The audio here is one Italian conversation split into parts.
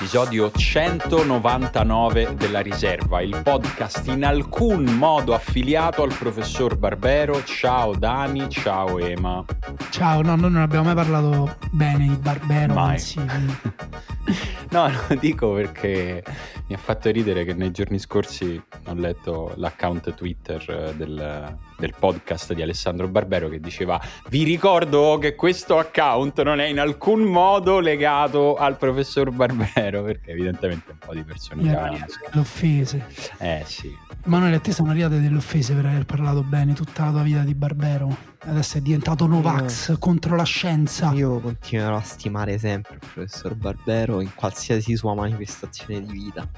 l'episodio 199 della Riserva, il podcast in alcun modo affiliato al professor Barbero. Ciao Dani, ciao Ema. Ciao, no, noi non abbiamo mai parlato bene di Barbero. Mai. Anzi, no, lo dico perché mi ha fatto ridere che nei giorni scorsi ho letto l'account Twitter del, del podcast di Alessandro Barbero che diceva vi ricordo che questo account non è in alcun modo legato al professor Barbero perché evidentemente un po' di persone Yeah, cani. le offese. Eh sì. Emanuele, a te sono arrivate delle offese per aver parlato bene tutta la tua vita di Barbero. Adesso è diventato Novax contro la scienza. Io continuerò a stimare sempre il professor Barbero in qualsiasi sua manifestazione di vita.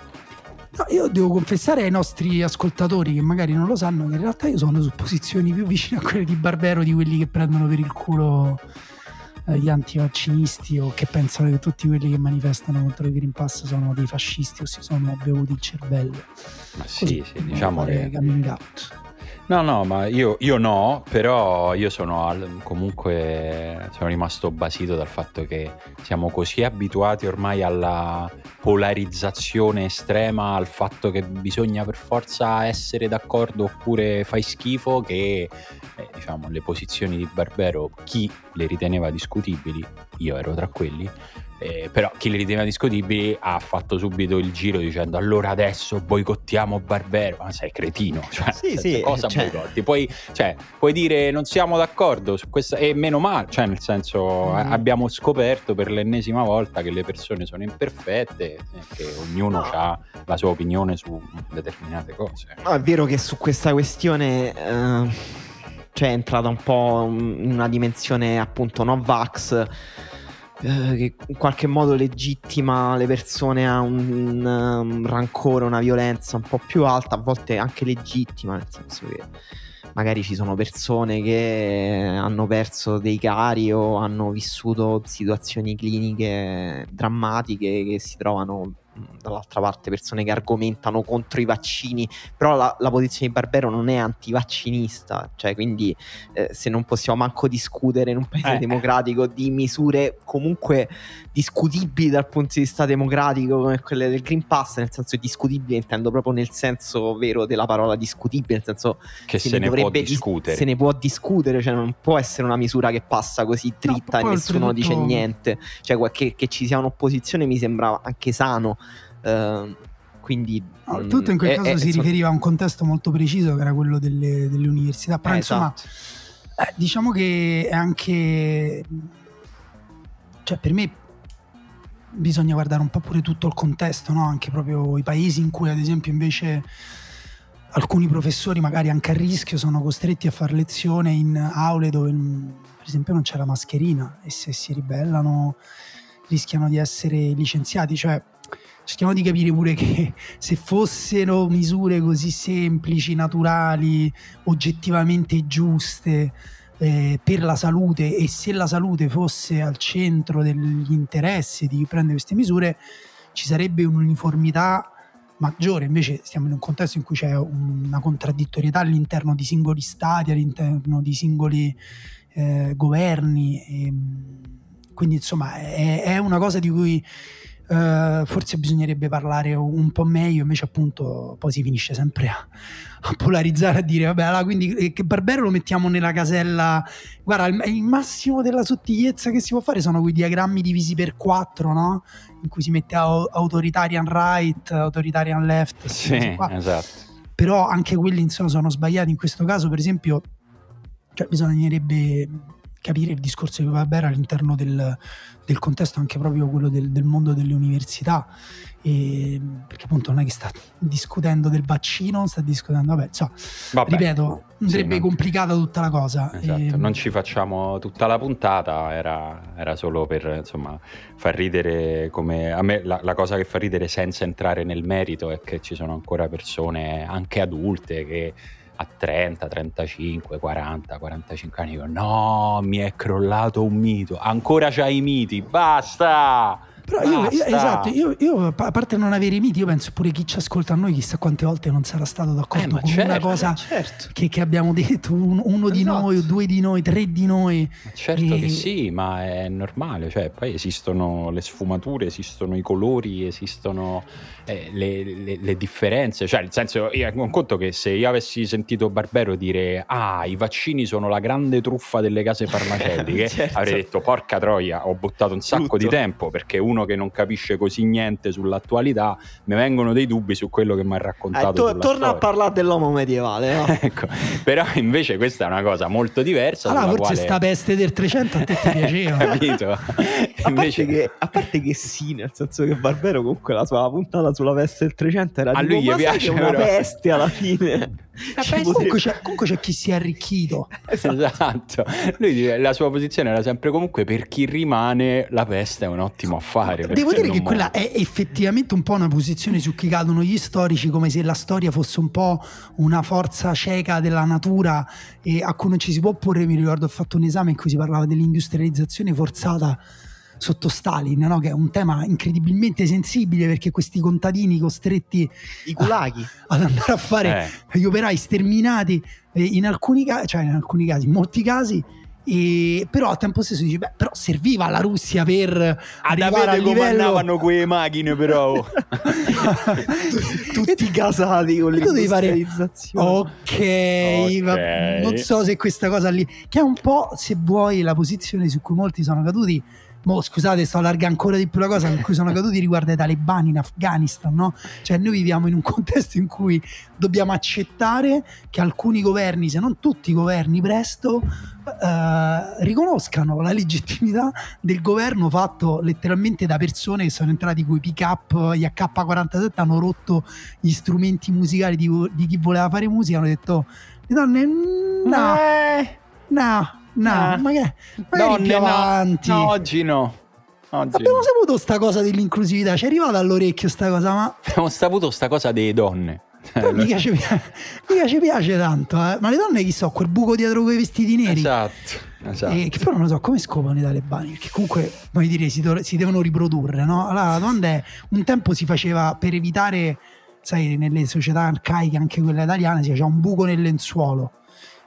No, io devo confessare ai nostri ascoltatori che magari non lo sanno che in realtà io sono su posizioni più vicine a quelle di Barbero di quelli che prendono per il culo eh, gli antivaccinisti o che pensano che tutti quelli che manifestano contro il Green Pass sono dei fascisti o si sono bevuti il cervello. Ma sì, Così, sì, diciamo che... coming out. No, no, ma io, io no, però io sono al- comunque sono rimasto basito dal fatto che siamo così abituati ormai alla polarizzazione estrema, al fatto che bisogna per forza essere d'accordo oppure fai schifo, che eh, diciamo le posizioni di Barbero, chi le riteneva discutibili, io ero tra quelli, eh, però chi le riteneva discutibili ha fatto subito il giro dicendo allora adesso boicottiamo Barbero ma sei cretino cioè, Sì, sì, cosa cioè- boicotti puoi, cioè, puoi dire non siamo d'accordo su questa e meno male cioè nel senso Mm. eh, abbiamo scoperto per l'ennesima volta che le persone sono imperfette e che ognuno No. ha la sua opinione su determinate cose No, è vero che su questa questione eh, cioè è entrata un po' in una dimensione appunto Novax eh, che in qualche modo legittima le persone a un, um, rancore, una violenza un po' più alta, a volte anche legittima, nel senso che magari ci sono persone che hanno perso dei cari o hanno vissuto situazioni cliniche drammatiche che si trovano dall'altra parte persone che argomentano contro i vaccini però la, la posizione di Barbero non è antivaccinista cioè quindi eh, se non possiamo manco discutere in un paese Eh. democratico di misure comunque discutibili dal punto di vista democratico come quelle del Green Pass nel senso discutibile intendo proprio nel senso vero della parola discutibile nel senso che se, ne, può dovrebbe dis- discutere se ne può discutere, cioè non può essere una misura che passa così dritta poi e nessuno dice niente. Cioè che, che ci sia un'opposizione mi sembra anche sano. Ehm, quindi No, mm, tutto in quel è- caso è- si so- riferiva a un contesto molto preciso che era quello delle, delle università. Però Eh, insomma, esatto. eh, diciamo che è anche. Cioè, per me bisogna guardare un po' pure tutto il contesto, no? Anche proprio i paesi in cui, ad esempio, invece alcuni professori, magari anche a rischio, sono costretti a fare lezione in aule dove, mm, per esempio, non c'è la mascherina e se si ribellano rischiano di essere licenziati. Cioè, cerchiamo di capire pure che se fossero misure così semplici, naturali, oggettivamente giuste eh, per la salute e se la salute fosse al centro degli interessi di chi prende queste misure, ci sarebbe un'uniformità maggiore. Invece stiamo in un contesto in cui c'è una contraddittorietà all'interno di singoli stati, all'interno di singoli eh, governi. e, quindi insomma è, è una cosa di cui eh, forse bisognerebbe parlare un po' meglio, invece appunto poi si finisce sempre a, a polarizzare, a dire vabbè allora quindi eh, che Barbero lo mettiamo nella casella, guarda il, il massimo della sottigliezza che si può fare sono quei diagrammi divisi per quattro, no? In cui si mette au- authoritarian right, authoritarian left, sì esatto. Però anche quelli insomma sono sbagliati in questo caso. Per esempio cioè bisognerebbe capire il discorso di Barbera all'interno del, del contesto anche proprio quello del, del mondo delle università e, perché appunto non è che sta discutendo del vaccino sta discutendo vabbè insomma Vabbè. ripeto andrebbe no. complicata tutta la cosa Esatto, E- non ci facciamo tutta la puntata, era, era solo per insomma, far ridere come a me la, la cosa che fa ridere senza entrare nel merito è che ci sono ancora persone anche adulte che a 30, 35, 40, 45 anni dicono no, mi è crollato un mito, ancora c'hai i miti, basta! Però io, io- esatto, io, io, a parte non avere i miti, io penso pure chi ci ascolta a noi, chissà quante volte non sarà stato d'accordo Eh, con certo, una cosa certo. che, che abbiamo detto, un- uno di Esatto. noi, o due di noi, tre di noi. Ma Certo E- che sì, ma è normale, cioè poi esistono le sfumature, esistono i colori, esistono eh, le, le- le differenze, cioè nel senso io ho un conto che se io avessi sentito Barbero dire ah i vaccini sono la grande truffa delle case farmaceutiche, Certo. avrei detto porca troia, ho buttato un sacco Brutto. di tempo perché uno che non capisce così niente sull'attualità, mi vengono dei dubbi su quello che mi ha raccontato. Eh, to- sulla torna a storia. parlare dell'uomo medievale. no? Ecco, però invece questa è una cosa molto diversa. Allora, forse quale- sta peste del 300 a te ti piaceva. capito? A parte, Invece che, a parte che sì, nel senso che Barbero comunque la sua puntata sulla peste del 300 era A tipo, lui gli "Ma sai piace, una però." peste alla fine. Comunque, c'è, comunque c'è chi si è arricchito. Esatto, lui dice- la sua posizione era sempre comunque per chi rimane la peste è un ottimo affare. Devo dire che quella muore. è effettivamente un po' una posizione su cui cadono gli storici, come se la storia fosse un po' una forza cieca della natura e a cui non ci si può opporre. Mi ricordo, ho fatto un esame in cui si parlava dell'industrializzazione forzata sotto Stalin, no? che è un tema incredibilmente sensibile perché questi contadini costretti I culaghi. ad andare a fare Eh, gli operai sterminati eh, in alcuni casi, cioè in alcuni casi, in molti casi. E, però al tempo stesso dici, beh, però serviva alla Russia per arrivare al livello quelle macchine però. Tutti casati con E devi fare- l'industrializzazione. Ok, va- Ok. non so se questa cosa lì, che è un po', se vuoi, la posizione su cui molti sono caduti. Mo, scusate, sto allargando ancora di più la cosa, in cui sono caduti riguarda i talebani in Afghanistan, no? Cioè, noi viviamo in un contesto in cui dobbiamo accettare che alcuni governi, se non tutti i governi, presto eh, riconoscano la legittimità del governo fatto letteralmente da persone che sono entrati con i pick up, gli AK-47 hanno rotto gli strumenti musicali di, di chi voleva fare musica, hanno detto le donne no, Eh, no, no, Eh. ma che magari donne, più no. avanti. No, oggi no. Oggi Abbiamo no. saputo sta cosa dell'inclusività, ci è arrivata all'orecchio sta cosa, ma Abbiamo saputo sta cosa delle donne. però mica ci, pi- mica ci piace tanto, eh. ma le donne chi so, quel buco dietro quei vestiti neri. Esatto, esatto. E che però non lo so come scopano i talebani, perché comunque voglio dire si, dov- si devono riprodurre, no? Allora la domanda è, un tempo si faceva per evitare, sai, nelle società arcaiche, anche quelle italiane, si faceva un buco nel lenzuolo.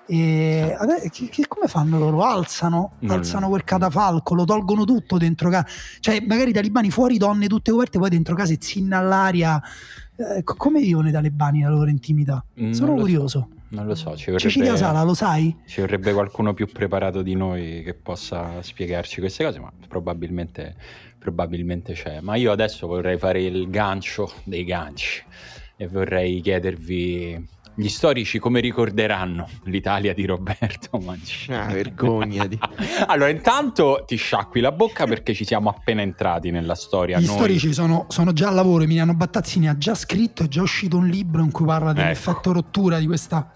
E ade- che- che- come fanno loro? Alzano, Non- alzano quel catafalco, lo tolgono tutto dentro casa. Cioè, magari i talebani fuori, donne tutte coperte, poi dentro casa e zinna all'aria. Eh, co- come vivono i talebani la loro intimità? Mm, Sono non lo so. curioso. Non lo so, ci vorrebbe, Cecilia Sala, lo sai? ci vorrebbe qualcuno più preparato di noi che possa spiegarci queste cose, ma probabilmente, probabilmente c'è. Ma io adesso vorrei fare il gancio dei ganci e vorrei chiedervi gli storici come ricorderanno l'Italia di Roberto Mancini. Ah, vergognati. allora, intanto ti sciacqui la bocca perché ci siamo appena entrati nella storia. Gli noi. storici sono, sono già al lavoro. Emiliano Battazzini ha già scritto, è già uscito un libro in cui parla dell'effetto rottura di questa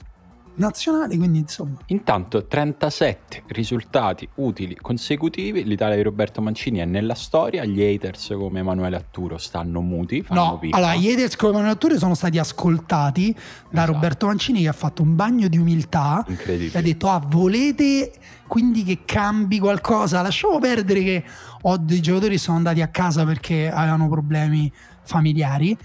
nazionale. Quindi, insomma, Intanto 37 risultati utili consecutivi, l'Italia di Roberto Mancini è nella storia, gli haters come Emanuele Atturo stanno muti, no. pippa. Allora, gli haters come Manuel da sono stati ascoltati da Esatto. Roberto Mancini, che ha fatto un bagno di umiltà. E ha Incredibile. detto: Ah, volete quindi che cambi qualcosa? Lasciamo perdere che ho dei giocatori che sono andati a casa perché avevano problemi familiari.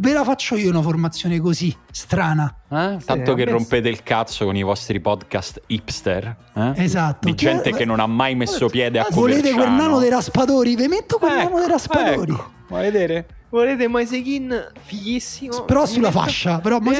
Ve la faccio io una formazione così strana. Eh? Tanto a che rompete il cazzo con i vostri podcast hipster. eh? Esatto. Di gente che non ha mai messo piede a Volete quel Coverciano. nano dei raspadori? Vi metto quel nano Ecco, dei raspadori. ecco. Vuoi vedere? Volete Moisekin? Fighissimo. Però sulla metto- fascia. Però Mi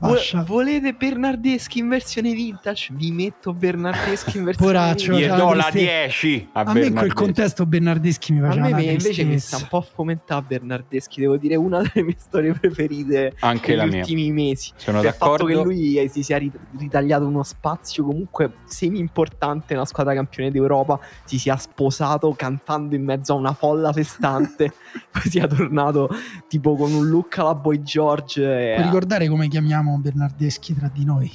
Vo- volete Bernardeschi in versione vintage? Vi metto Bernardeschi in versione Poraccio, vintage. Do la la triste- 10 a, A me in quel contesto Bernardeschi mi A faceva me una mi- invece mi sta un po' a fomentare Bernardeschi, devo dire una delle mie storie preferite Anche la negli mia. ultimi mesi. Sono il fatto che d'accordo. lui eh, si sia rit- ritagliato uno spazio comunque semi importante nella squadra campione d'Europa, si sia sposato cantando in mezzo a una folla festante, poi sia tornato tipo con un look alla Boy George e Puoi ricordare come chiamiamo Bernardeschi tra di noi?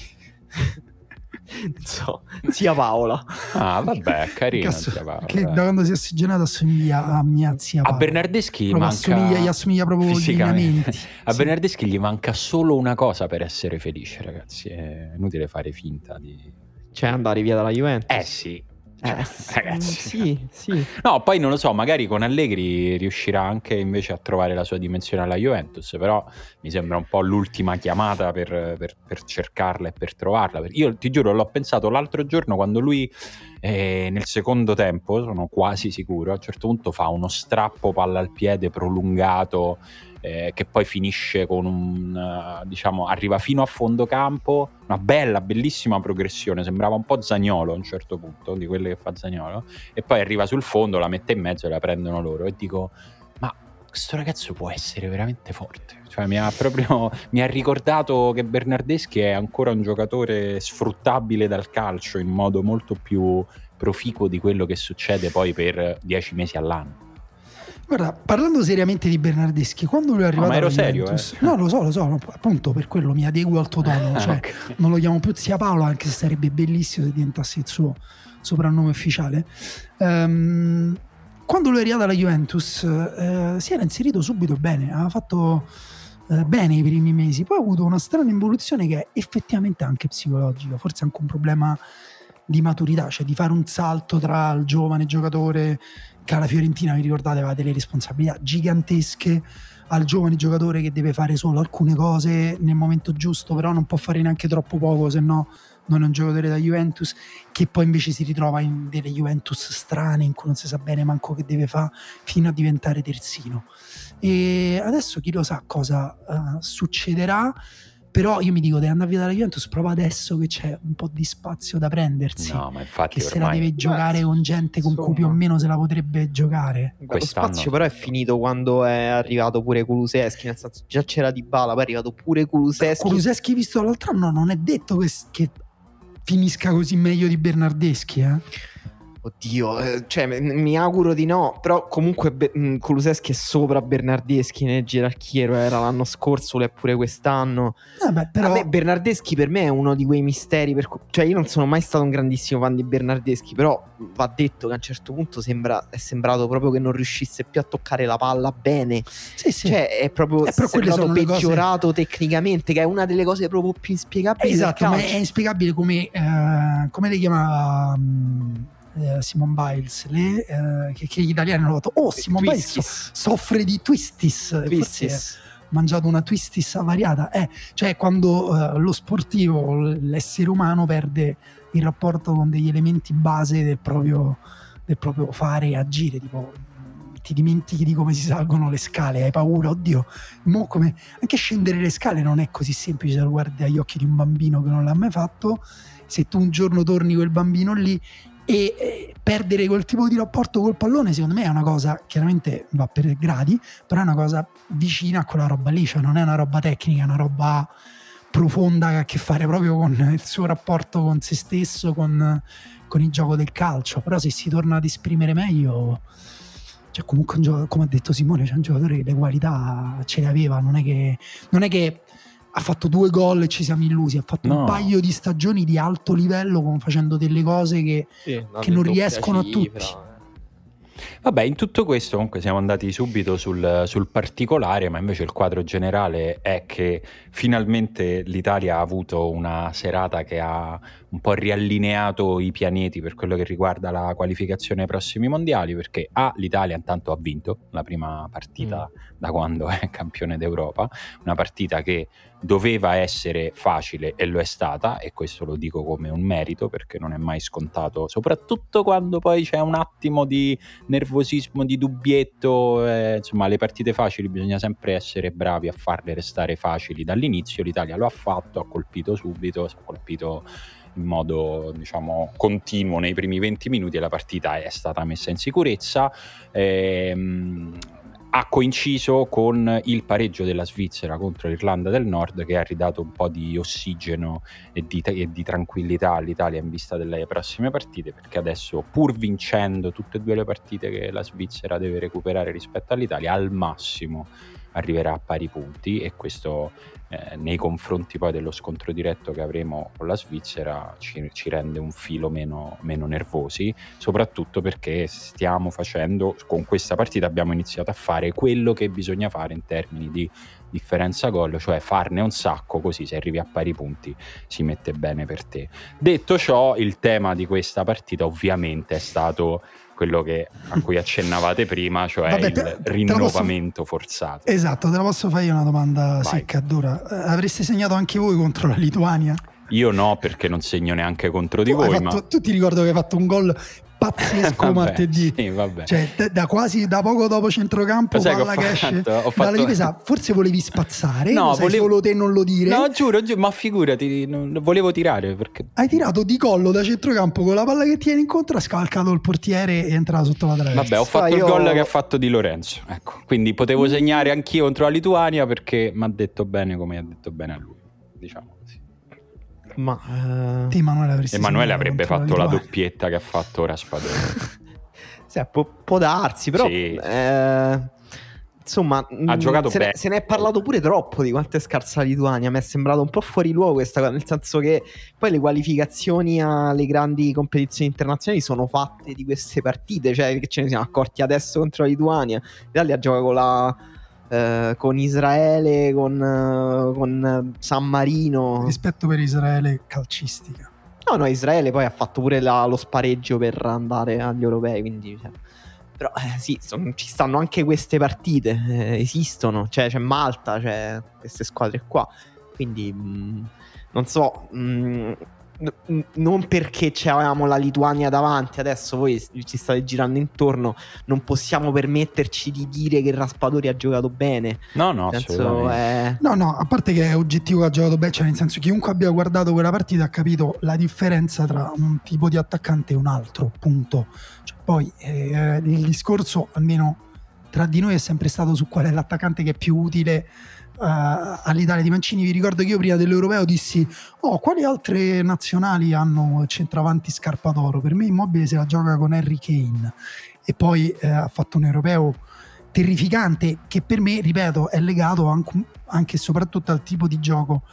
non so, zia Paola. Ah, vabbè, carino. Cazzo, zia Paola, che da quando si è ossigenato assomiglia a mia zia A Paola. Bernardeschi Proprio manca assomiglia, gli assomiglia proprio fisicamente. A Sì. Bernardeschi gli manca solo una cosa per essere felice, ragazzi. È inutile fare finta di. Cioè andare via dalla Juventus. Eh sì, Cioè, Eh, ragazzi. Sì, sì. No, poi non lo so, magari con Allegri riuscirà anche invece a trovare la sua dimensione alla Juventus, però mi sembra un po' l'ultima chiamata per, per- per cercarla e per trovarla. Io ti giuro, l'ho pensato l'altro giorno quando lui eh, nel secondo tempo, sono quasi sicuro, a un certo punto fa uno strappo palla al piede prolungato eh, che poi finisce con un, eh, diciamo, arriva fino a fondo campo, una bella, bellissima progressione, sembrava un po' Zagnolo a un certo punto, di quelle che fa Zagnolo, e poi arriva sul fondo, la mette in mezzo e la prendono loro e dico, ma questo ragazzo può essere veramente forte. Cioè, mi ha proprio mi ha ricordato che Bernardeschi è ancora un giocatore sfruttabile dal calcio in modo molto più proficuo di quello che succede poi per dieci mesi all'anno. Guarda, parlando seriamente di Bernardeschi, quando lui è arrivato ma ero alla serio, Juventus- eh. No, lo so, lo so, no, appunto per quello mi adeguo al tuo tono, Ah, cioè ok. non lo chiamo più zia Paolo, anche se sarebbe bellissimo se diventasse il suo soprannome ufficiale. Ehm, quando lui è arrivato alla Juventus eh, si era inserito subito bene, aveva fatto eh, bene i primi mesi, poi ha avuto una strana involuzione che è effettivamente anche psicologica, forse anche un problema di maturità, cioè di fare un salto tra il giovane giocatore che alla Fiorentina, vi ricordate, aveva delle responsabilità gigantesche al giovane giocatore che deve fare solo alcune cose nel momento giusto, però non può fare neanche troppo poco, se no non è un giocatore da Juventus, che poi invece si ritrova in delle Juventus strane in cui non si sa bene manco che deve fare fino a diventare terzino. E adesso chi lo sa cosa eh, succederà, però io mi dico deve andare via dalla Juventus proprio adesso che c'è un po' di spazio da prendersi. No, ma infatti Che se la ormai deve giocare con gente con cui più o insomma. meno se la potrebbe giocare. Lo Quest'anno- spazio però è finito quando è arrivato pure Kuluseschi, nel senso già c'era Di Bala, poi è arrivato pure Kuluseschi. Kuluseschi visto l'altro anno non è detto che, che finisca così meglio di Bernardeschi eh? Oddio, eh, cioè mi auguro di no, però comunque Be- mh, Kuluseschi è sopra Bernardeschi nelle gerarchie, lo era l'anno scorso, lo è pure quest'anno. Vabbè, però me Bernardeschi per me è uno di quei misteri, per cioè io non sono mai stato un grandissimo fan di Bernardeschi, però va detto che a un certo punto sembra, è sembrato proprio che non riuscisse più a toccare la palla bene, sì, sì. cioè è proprio Eh, sembrato le cose- peggiorato tecnicamente, che è una delle cose proprio più inspiegabili esatto, ma è inspiegabile come, eh, come le chiama mm, eh, Simon Biles, le, eh, che, che gli italiani hanno detto, oh Simon Biles Twistis. soffre di twistis, Twistis. mangiato una twistis avariata, eh, cioè quando eh, lo sportivo, l'essere umano perde il rapporto con degli elementi base del proprio, del proprio fare e agire, tipo ti dimentichi di come si salgono le scale, hai paura, oddio, mo come anche scendere le scale non è così semplice se lo guardi agli occhi di un bambino che non l'ha mai fatto. Se tu un giorno torni quel bambino lì e eh, perdere quel tipo di rapporto col pallone, secondo me è una cosa, chiaramente va per gradi, però è una cosa vicina a quella roba lì, cioè non è una roba tecnica, è una roba profonda che ha a che fare proprio con il suo rapporto con se stesso, con, con il gioco del calcio. Però se si torna ad esprimere meglio, cioè comunque un gioco- come ha detto Simone, c'è un giocatore che le qualità ce le aveva, non è che, non è che ha fatto due gol e ci siamo illusi, ha fatto No. un paio di stagioni di alto livello con- facendo delle cose che che non riescono a tutti. Vabbè, in tutto questo comunque siamo andati subito sul, sul particolare, ma invece il quadro generale è che finalmente l'Italia ha avuto una serata che ha un po' riallineato i pianeti per quello che riguarda la qualificazione ai prossimi mondiali, perché A, l'Italia intanto ha vinto la prima partita da quando è campione d'Europa, una partita che doveva essere facile e lo è stata, e questo lo dico come un merito perché non è mai scontato, soprattutto quando poi c'è un attimo di nervosismo, di dubbietto, eh, insomma le partite facili bisogna sempre essere bravi a farle restare facili dall'inizio, l'Italia lo ha fatto, ha colpito subito, ha colpito in modo diciamo continuo nei primi 20 minuti e la partita è stata messa in sicurezza. Ehm, ha coinciso con il pareggio della Svizzera contro l'Irlanda del Nord che ha ridato un po' di ossigeno e di, e di tranquillità all'Italia in vista delle prossime partite perché adesso pur vincendo tutte e due le partite che la Svizzera deve recuperare rispetto all'Italia al massimo arriverà a pari punti e questo eh, nei confronti poi dello scontro diretto che avremo con la Svizzera ci, ci rende un filo meno, meno, nervosi, soprattutto perché stiamo facendo, con questa partita abbiamo iniziato a fare quello che bisogna fare in termini di differenza gol, cioè farne un sacco così se arrivi a pari punti si mette bene per te. Detto ciò, il tema di questa partita ovviamente è stato quello che, a cui accennavate prima, cioè Vabbè, il te, rinnovamento posso... forzato. Esatto, te la posso fare io una domanda Vai. secca, dura. Eh, avreste segnato anche voi contro la Lituania? Io no, perché non segno neanche contro tu di voi. Fatto, ma... Tu ti ricordo che hai fatto un gol pazzesco vabbè, martedì. Sì, cioè, da, da, quasi da poco dopo centrocampo, Cos'è palla che esce dalla difesa. Forse volevi spazzare, no, lo volevo... solo te non lo dire. No, giuro, giuro ma figurati, non, volevo tirare perché... Hai tirato di collo da centrocampo con la palla che tieni incontro, ha scalcato il portiere e è entrato sotto la traversa. Vabbè, ho fatto ah, il gol che ha fatto Di Lorenzo. Ecco, quindi potevo segnare anch'io contro la Lituania perché mi ha detto bene come ha detto bene a lui, diciamo. Ma uh... Emanuele, Emanuele avrebbe fatto la, doppietta che ha fatto Raspadori. sì, può, può, darsi, però sì. eh, insomma, ha giocato se bene. Ne, se ne è parlato pure troppo di quanto è scarsa la Lituania. Mi è sembrato un po' fuori luogo questa cosa, nel senso che poi le qualificazioni alle grandi competizioni internazionali sono fatte di queste partite, cioè che ce ne siamo accorti adesso contro la Lituania. L'Italia gioca con la eh, con Israele, con, uh, con San Marino. Rispetto per Israele calcistica. No, no, Israele poi ha fatto pure la, lo spareggio per andare agli europei, quindi... Cioè. Però eh, sì, son, ci stanno anche queste partite, eh, esistono, cioè c'è Malta, c'è queste squadre qua. Quindi mh, mm, non so, mh, non perché avevamo la Lituania davanti, adesso voi ci state girando intorno, non possiamo permetterci di dire che Raspadori ha giocato bene. No, no, senso, è... no, no, a parte che è oggettivo che ha giocato bene, cioè nel senso chiunque abbia guardato quella partita ha capito la differenza tra un tipo di attaccante e un altro, punto. Cioè, poi eh, il discorso, almeno tra di noi, è sempre stato su qual è l'attaccante che è più utile uh, all'Italia di Mancini. Vi ricordo che io prima dell'Europeo dissi: Oh, quali altre nazionali hanno centravanti scarpa d'oro? Per me Immobile se la gioca con Harry Kane. E poi eh, ha fatto un Europeo terrificante che per me, ripeto, è legato anche, anche e soprattutto al tipo di gioco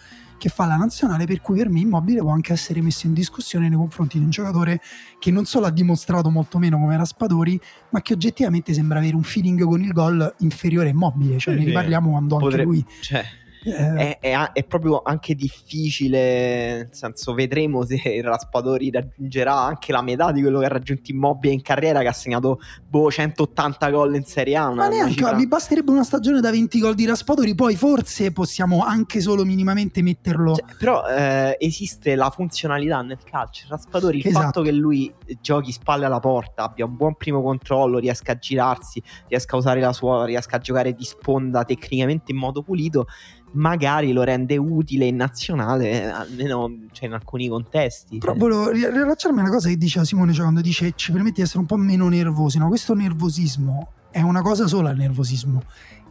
che fa la nazionale, per cui per me Immobile può anche essere messo in discussione nei confronti di un giocatore che non solo ha dimostrato molto meno come Raspadori, ma che oggettivamente sembra avere un feeling con il gol inferiore a Immobile, cioè ne riparliamo quando anche Potre... lui... Cioè eh. È, è, è, proprio anche difficile, nel senso vedremo se il Raspadori raggiungerà anche la metà di quello che ha raggiunto Immobile in carriera che ha segnato boh, 180 gol in Serie A. Ma neanche, cifra... mi basterebbe una stagione da 20 gol di Raspadori, poi forse possiamo anche solo minimamente metterlo... Cioè, però eh, esiste la funzionalità nel calcio, Raspadori, il esatto. fatto che lui giochi spalle alla porta, abbia un buon primo controllo, riesca a girarsi, riesca a usare la sua, riesca a giocare di sponda tecnicamente in modo pulito magari lo rende utile in nazionale, almeno cioè, in alcuni contesti. Però volevo riallacciarmi a una cosa che diceva Simone cioè, quando dice ci permette di essere un po' meno nervosi. No? Questo nervosismo è una cosa sola il nervosismo.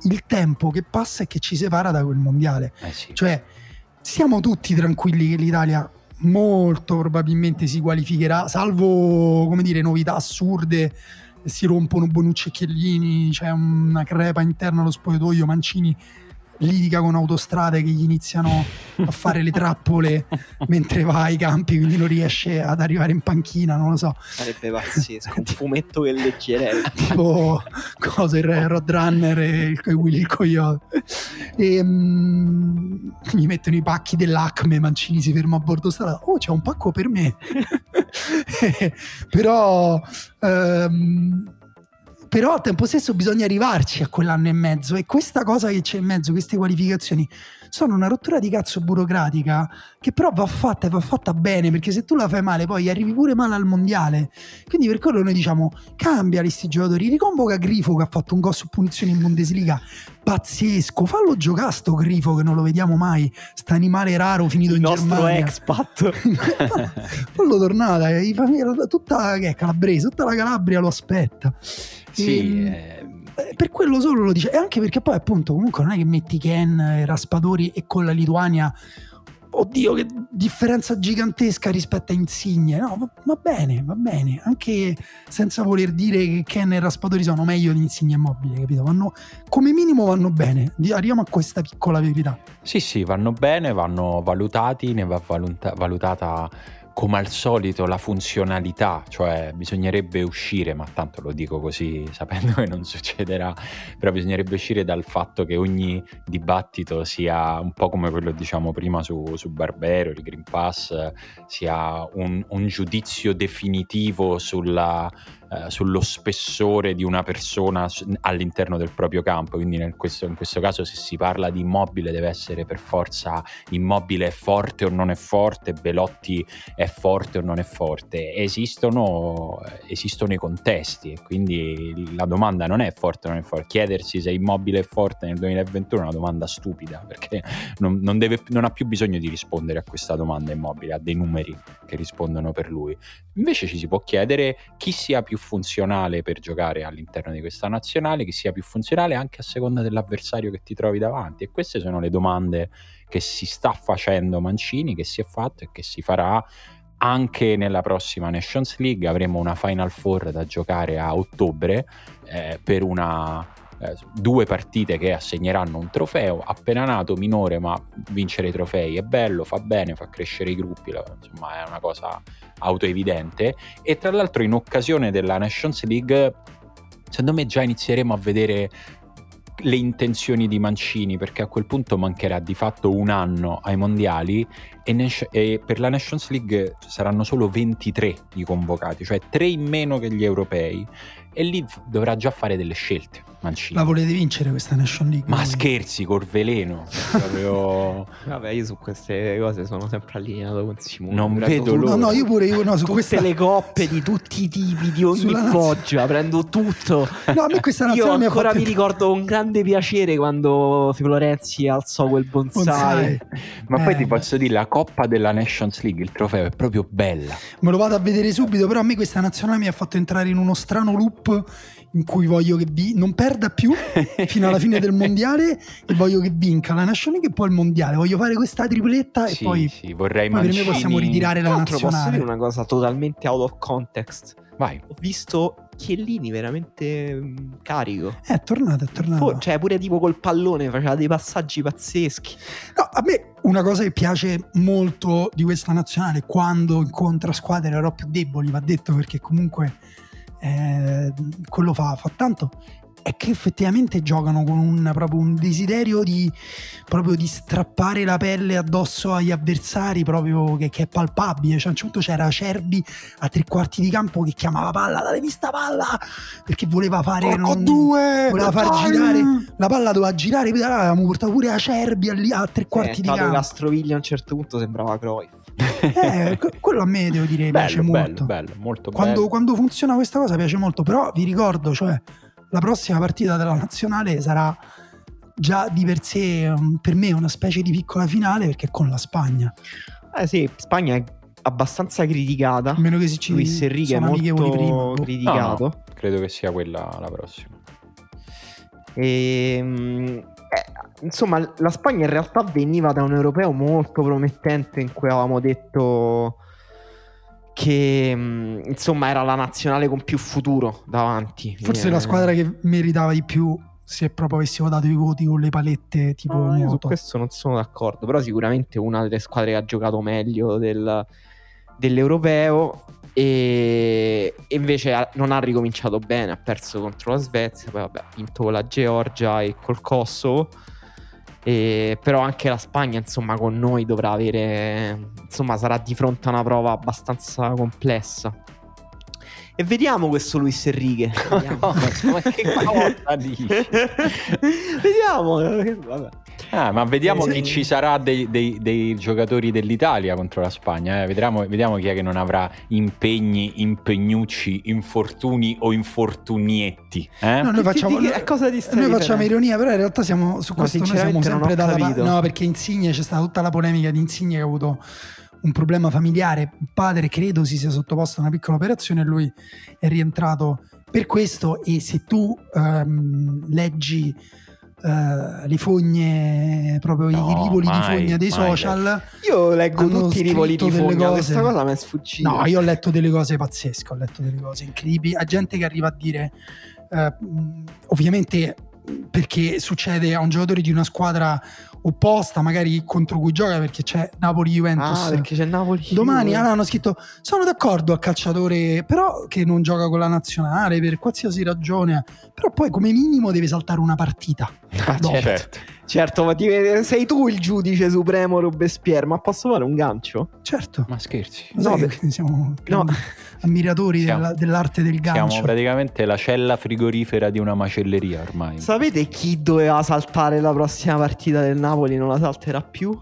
Il tempo che passa e che ci separa da quel mondiale. Eh sì. Cioè, siamo tutti tranquilli che l'Italia molto probabilmente si qualificherà, salvo come dire novità assurde si rompono Bonucci e Chiellini, c'è una crepa interna allo spogliatoio, Mancini litiga con autostrade che gli iniziano a fare le trappole mentre va ai campi, quindi non riesce ad arrivare in panchina, non lo so. Sarebbe pazzesco, un fumetto che leggerei. tipo cosa, il Roadrunner e il, Willy il Coyote. E, um, gli mettono i pacchi dell'Acme, Mancini si ferma a bordo strada, oh c'è un pacco per me. Però... Um, però al tempo stesso bisogna arrivarci a quell'anno e mezzo e questa cosa che c'è in mezzo, queste qualificazioni, sono una rottura di cazzo burocratica che però va fatta e va fatta bene perché se tu la fai male poi arrivi pure male al mondiale. Quindi per quello noi diciamo cambia questi giocatori, riconvoca Grifo che ha fatto un gol su punizione in Bundesliga pazzesco, fallo giocare sto Grifo che non lo vediamo mai, sta animale raro finito Il in Germania. Il nostro expat. fallo tornare, tutta che è calabrese, tutta la Calabria lo aspetta. Sì, e, eh... per quello solo lo dice. E anche perché poi, appunto, comunque non è che metti Ken e Raspadori e con la Lituania oddio che differenza gigantesca rispetto a Insigne. No, va, va bene, va bene, anche senza voler dire che Ken e Raspadori sono meglio di Insigne e Mobile, capito? Vanno, come minimo vanno bene, arriviamo a questa piccola verità. Sì, sì, vanno bene, vanno valutati, ne va valuta- valutata come al solito la funzionalità, cioè bisognerebbe uscire, ma tanto lo dico così sapendo che non succederà, però bisognerebbe uscire dal fatto che ogni dibattito sia un po' come quello diciamo prima su, su Barbero, il Green Pass, sia un, un giudizio definitivo sulla eh, sullo spessore di una persona all'interno del proprio campo. Quindi nel questo, in questo caso se si parla di immobile deve essere per forza immobile è forte o non è forte, Belotti è forte o non è forte. Esistono, esistono i contesti e quindi la domanda non è forte o non è forte. Chiedersi se immobile è forte nel 2021 è una domanda stupida perché non, non, deve, non ha più bisogno di rispondere a questa domanda immobile, ha dei numeri che rispondono per lui. Invece ci si può chiedere chi sia più funzionale per giocare all'interno di questa nazionale, che sia più funzionale anche a seconda dell'avversario che ti trovi davanti. E queste sono le domande che si sta facendo Mancini, che si è fatto e che si farà anche nella prossima Nations League. Avremo una Final Four da giocare a ottobre eh, per una eh, due partite che assegneranno un trofeo appena nato, minore, ma vincere i trofei è bello, fa bene, fa crescere i gruppi, insomma è una cosa autoevidente. E tra l'altro in occasione della Nations League, secondo me già inizieremo a vedere le intenzioni di Mancini perché a quel punto mancherà di fatto un anno ai mondiali e, Nash- e, per la Nations League saranno solo 23 i convocati, cioè 3 in meno che gli europei e lì dovrà già fare delle scelte. Mancini. La volete vincere questa Nation League? Ma scherzi, col veleno. Proprio... Vabbè, io su queste cose sono sempre allineato con Simone. Non vedo l'ora. No, no, io pure io no, su Tutte questa... le coppe di tutti i tipi, di ogni foggia, prendo tutto. No, a me questa Io ancora fatto... mi ricordo con grande piacere quando Florenzi alzò quel bonsai. bonsai. Ma eh, poi ti posso dire, la coppa della Nations League, il trofeo è proprio bella. Me lo vado a vedere subito, però a me questa nazionale mi ha fatto entrare in uno strano loop in cui voglio che vi non perda più fino alla fine del mondiale e voglio che vinca la National League e poi il mondiale. Voglio fare questa tripletta sì, e poi, sì, vorrei poi per me possiamo ritirare la nazionale. Posso dire una cosa totalmente out of context? Vai. Ho visto Chiellini veramente mm, carico. È tornato, è tornato. cioè, pure tipo col pallone faceva dei passaggi pazzeschi. No, a me una cosa che piace molto di questa nazionale quando incontra squadre ero più deboli, va detto perché comunque eh, quello fa, fa tanto è che effettivamente giocano con un, proprio un desiderio di, proprio di strappare la pelle addosso agli avversari proprio che, che è palpabile. Cioè, a un certo punto c'era Cerbi a tre quarti di campo che chiamava palla date vista palla! Perché voleva fare non, due, voleva far vai. girare la palla doveva girare avevamo portato pure a Cerbi a, a tre quarti eh, di campo. Castroviglia a un certo punto sembrava Cruyff eh, quello a me devo dire bello, piace bello, molto. Bello, molto quando, bello. quando funziona questa cosa piace molto, però vi ricordo, cioè, la prossima partita della nazionale sarà già di per sé per me una specie di piccola finale perché è con la Spagna. Eh sì, Spagna è abbastanza criticata. A meno che si ci Luis Enrique è molto prima. criticato. No, no, credo che sia quella la prossima. E, ehm, eh, insomma, la Spagna in realtà veniva da un europeo molto promettente in cui avevamo detto che mm, insomma era la nazionale con più futuro davanti. Forse eh, la squadra che meritava di più se proprio avessimo dato i voti con le palette tipo no, nuoto. Su questo non sono d'accordo, però sicuramente una delle squadre che ha giocato meglio del, dell'europeo e invece non ha ricominciato bene, ha perso contro la Svezia, poi vabbè, ha vinto con la Georgia e col Kosovo. E, però anche la Spagna, insomma, con noi dovrà avere, insomma, sarà di fronte a una prova abbastanza complessa. E vediamo questo Luis Enrique. Vediamo. ma che cosa dici? vediamo. Vabbè. Ah, ma vediamo chi ci sarà dei, dei, dei, giocatori dell'Italia contro la Spagna. Eh. Vediamo, vediamo, chi è che non avrà impegni, impegnucci, infortuni o infortunietti. Eh? No, noi facciamo, di, di, cosa di noi facciamo ironia, però in realtà siamo su questo no, noi siamo sempre dalla parte. No, perché Insigne c'è stata tutta la polemica di Insigne che ha avuto un problema familiare. Il padre credo si sia sottoposto a una piccola operazione e lui è rientrato per questo. E se tu um, leggi eh, le fogne, proprio No, i rivoli mai, di fogna dei mai social. Io leggo tutti i rivoli di fogna, cose. questa cosa mi è sfuggita. No, io ho letto delle cose pazzesche, ho letto delle cose incredibili. A gente che arriva a dire, mh, ovviamente perché succede a un giocatore di una squadra opposta, magari contro cui gioca, perché c'è Napoli-Juventus. Ah, perché c'è Napoli. Domani ah, hanno scritto: Sono d'accordo al calciatore, però che non gioca con la nazionale per qualsiasi ragione. Però poi, come minimo, deve saltare una partita. Ah, certo. Certo, ma ti- sei tu il giudice supremo Robespierre, ma posso fare un gancio? Certo. Ma scherzi. Lo sai No, che siamo No. ammiratori Siamo- della- dell'arte del gancio. Siamo praticamente la cella frigorifera di una macelleria ormai. Sapete chi doveva saltare la prossima partita del Napoli non la salterà più?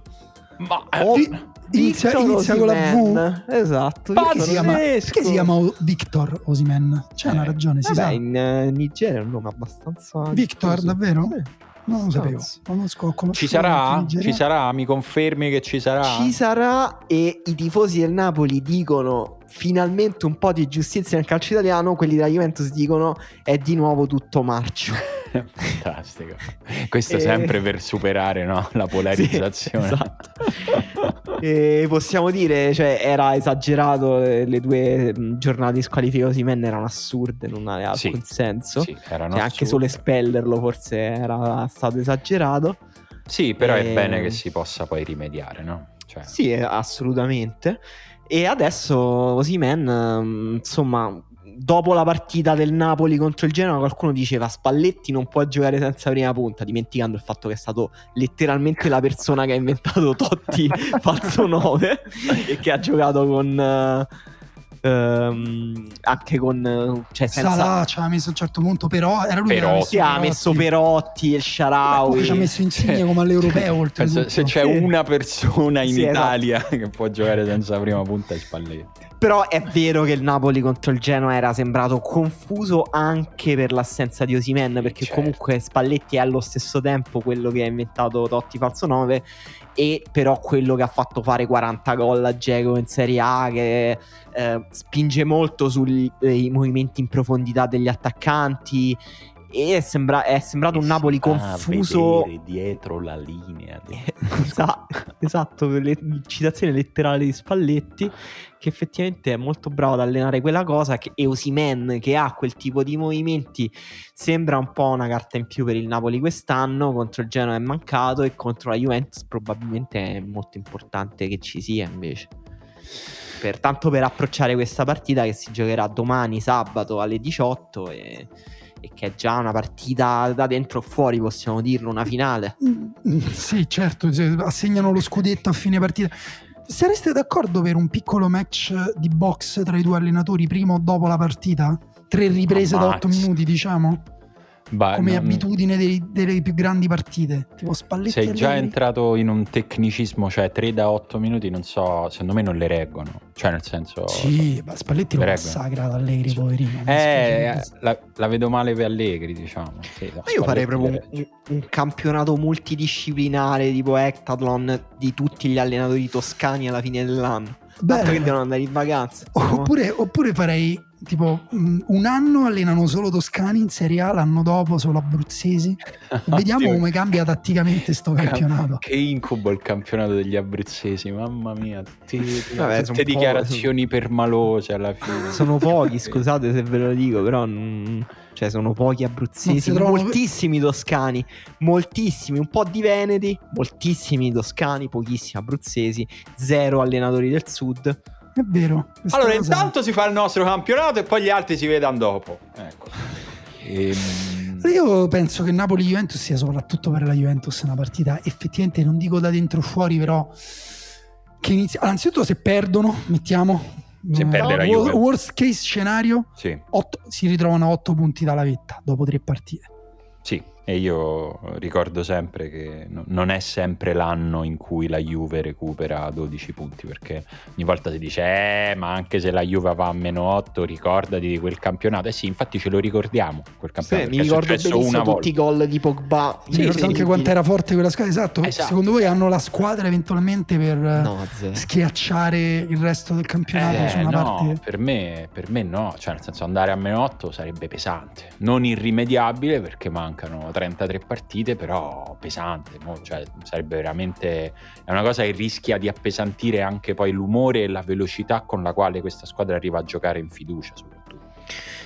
Ma Oh, Vi- inizia, inizia con la Osimhen. Esatto. V. Perché si chiama, perché si chiama Victor Osimen? C'è Eh, una ragione, si Vabbè, sa. in eh, Nigeria è un nome abbastanza... Victor, diffuso. davvero? Sì. Non lo sapevo. Conosciuto Ci sarà? Ci sarà? Mi confermi che ci sarà? Ci sarà e i tifosi del Napoli dicono finalmente un po' di giustizia nel calcio italiano, quelli della Juventus dicono è di nuovo tutto marcio. Fantastico. Questo E- sempre per superare no, la polarizzazione. Sì, esatto. E possiamo dire, cioè, era esagerato, eh, le due mh, giornate di squalifica erano assurde, non aveva Sì. alcun senso. Sì, erano Cioè, anche solo espellerlo forse era stato esagerato. Sì, però è E- bene che si possa poi rimediare, no? Cioè, Sì, eh, assolutamente. E adesso Osimen, ehm, insomma, dopo la partita del Napoli contro il Genoa, qualcuno diceva Spalletti non può giocare senza prima punta, dimenticando il fatto che è stato letteralmente la persona che ha inventato Totti falso 9 e che ha giocato con eh, ehm, anche con cioè senza Salah ci ha messo a un certo punto, però era lui che Perotti. messo sì, ha messo Perotti, il Poi Sharawi. ci ha messo Insigne come all'europeo oltretutto. penso- se c'è Sì. una persona in Sì, esatto. Italia che può giocare senza prima punta è Spalletti. Però è vero che il Napoli contro il Genoa era sembrato confuso anche per l'assenza di Osimen, perché Certo. comunque Spalletti è allo stesso tempo quello che ha inventato Totti falso 9 e però quello che ha fatto fare 40 gol a Geco in Serie A che eh, spinge molto sui eh, movimenti in profondità degli attaccanti e è, sembra- è sembrato un Napoli confuso dietro la linea. Esa- esatto, le citazione letterale di Spalletti che effettivamente è molto bravo ad allenare quella cosa che, e Osimen che ha quel tipo di movimenti sembra un po' una carta in più per il Napoli quest'anno contro il Genoa è mancato e contro la Juventus probabilmente è molto importante che ci sia invece pertanto per approcciare questa partita che si giocherà domani sabato alle 18 e, e che è già una partita da dentro o fuori possiamo dirlo una finale Mm, Sì, certo, se assegnano lo scudetto a fine partita. Sareste d'accordo per un piccolo match di box tra i due allenatori prima o dopo la partita? Tre riprese da otto minuti, diciamo? Bah, Come non- abitudine dei- delle più grandi partite. Tipo Spalletti Sei già Allegri. entrato in un tecnicismo, cioè 3 da 8 minuti, non so, secondo me non le reggono. Cioè, nel senso. Sì, ma Spalletti lo massacra ad Allegri, poverino. mi Eh, dispiace. la, la vedo male per Allegri, diciamo. Sì, no, Ma io farei proprio un, un- campionato multidisciplinare tipo Hectathlon di tutti gli allenatori toscani alla fine dell'anno. Tanto Bello. che devono andare in vacanza. Oppure, oppure farei tipo mh, un anno allenano solo toscani in Serie A, l'anno dopo solo abruzzesi. Vediamo come cambia tatticamente sto campionato. Che incubo il campionato degli abruzzesi, mamma mia. Tutti, Vabbè, tutte sono dichiarazioni permalose alla fine. Sono pochi, scusate se ve lo dico, però mm, cioè sono pochi Non abruzzesi, si trovano- moltissimi toscani, moltissimi, un po' di veneti, moltissimi toscani, pochissimi abruzzesi, zero allenatori del sud. È vero. Allora, cosa- intanto si fa il nostro campionato e poi gli altri si vedano dopo. Ecco. Ehm, Io penso che Napoli-Juventus sia soprattutto per la Juventus una partita effettivamente, non dico da dentro o fuori, però che inizia... allora, innanzitutto se perdono, mettiamo... Se eh, perde la wo- Juve. worst case scenario, sì, otto- si ritrovano a 8 punti dalla vetta dopo tre partite. Sì, e io ricordo sempre che no- non è sempre l'anno in cui la Juve recupera 12 punti, perché ogni volta si dice, eh, ma anche se la Juve va a meno 8, ricordati di quel campionato. Eh sì, infatti ce lo ricordiamo, quel Sì, campionato. mi perché è ricordo benissimo una tutti i gol di Pogba. Mi ricordo anche quanto era forte quella squadra. Esatto. Esatto. Secondo voi hanno la squadra eventualmente per eh, No, schiacciare il resto del campionato Eh, su una no, parte? per me, per me no, cioè nel senso andare a meno 8 sarebbe pesante, non irrimediabile perché mancano 33 partite, però pesante, no? cioè, sarebbe veramente è una cosa che rischia di appesantire anche poi l'umore e la velocità con la quale questa squadra arriva a giocare in fiducia soprattutto.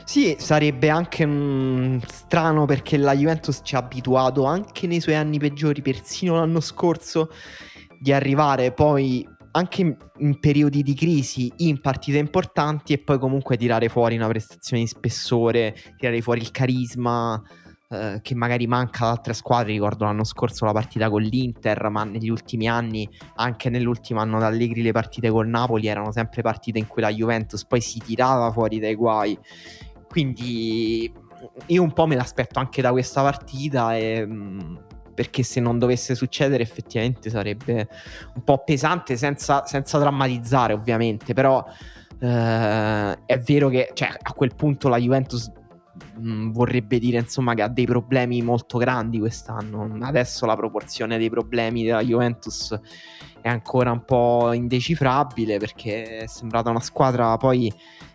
Sì, sarebbe anche mm, strano perché la Juventus ci ha abituato anche nei suoi anni peggiori, persino l'anno scorso, di arrivare poi anche in, in, periodi di crisi in partite importanti e poi comunque tirare fuori una prestazione di spessore, tirare fuori il carisma eh, che magari manca ad altre squadre. Ricordo l'anno scorso la partita con l'Inter, ma negli ultimi anni, anche nell'ultimo anno d'Allegri, le partite col Napoli erano sempre partite in cui la Juventus poi si tirava fuori dai guai. Quindi io un po' me l'aspetto anche da questa partita e... Mm, perché se non dovesse succedere effettivamente sarebbe un po' pesante senza, senza drammatizzare ovviamente, però eh, è vero che cioè, a quel punto la Juventus mm, vorrebbe dire insomma che ha dei problemi molto grandi quest'anno, adesso la proporzione dei problemi della Juventus è ancora un po' indecifrabile perché è sembrata una squadra poi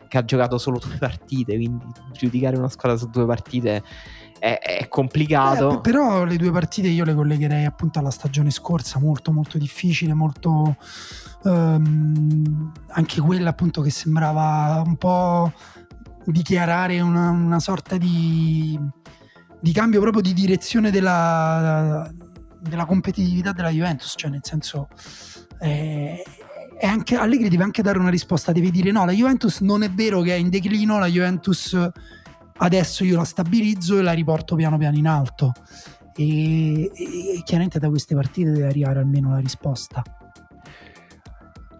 che ha giocato solo due partite, quindi giudicare una squadra su due partite è, è complicato. Eh, però le due partite io le collegherei appunto alla stagione scorsa, molto molto difficile, molto... Um, anche quella appunto che sembrava un po' dichiarare una, una sorta di, di, cambio proprio di direzione della, della competitività della Juventus, cioè nel senso... Eh, anche, Allegri deve anche dare una risposta, deve dire no, la Juventus non è vero che è in declino, la Juventus adesso io la stabilizzo e la riporto piano piano in alto. E, e, chiaramente da queste partite deve arrivare almeno la risposta.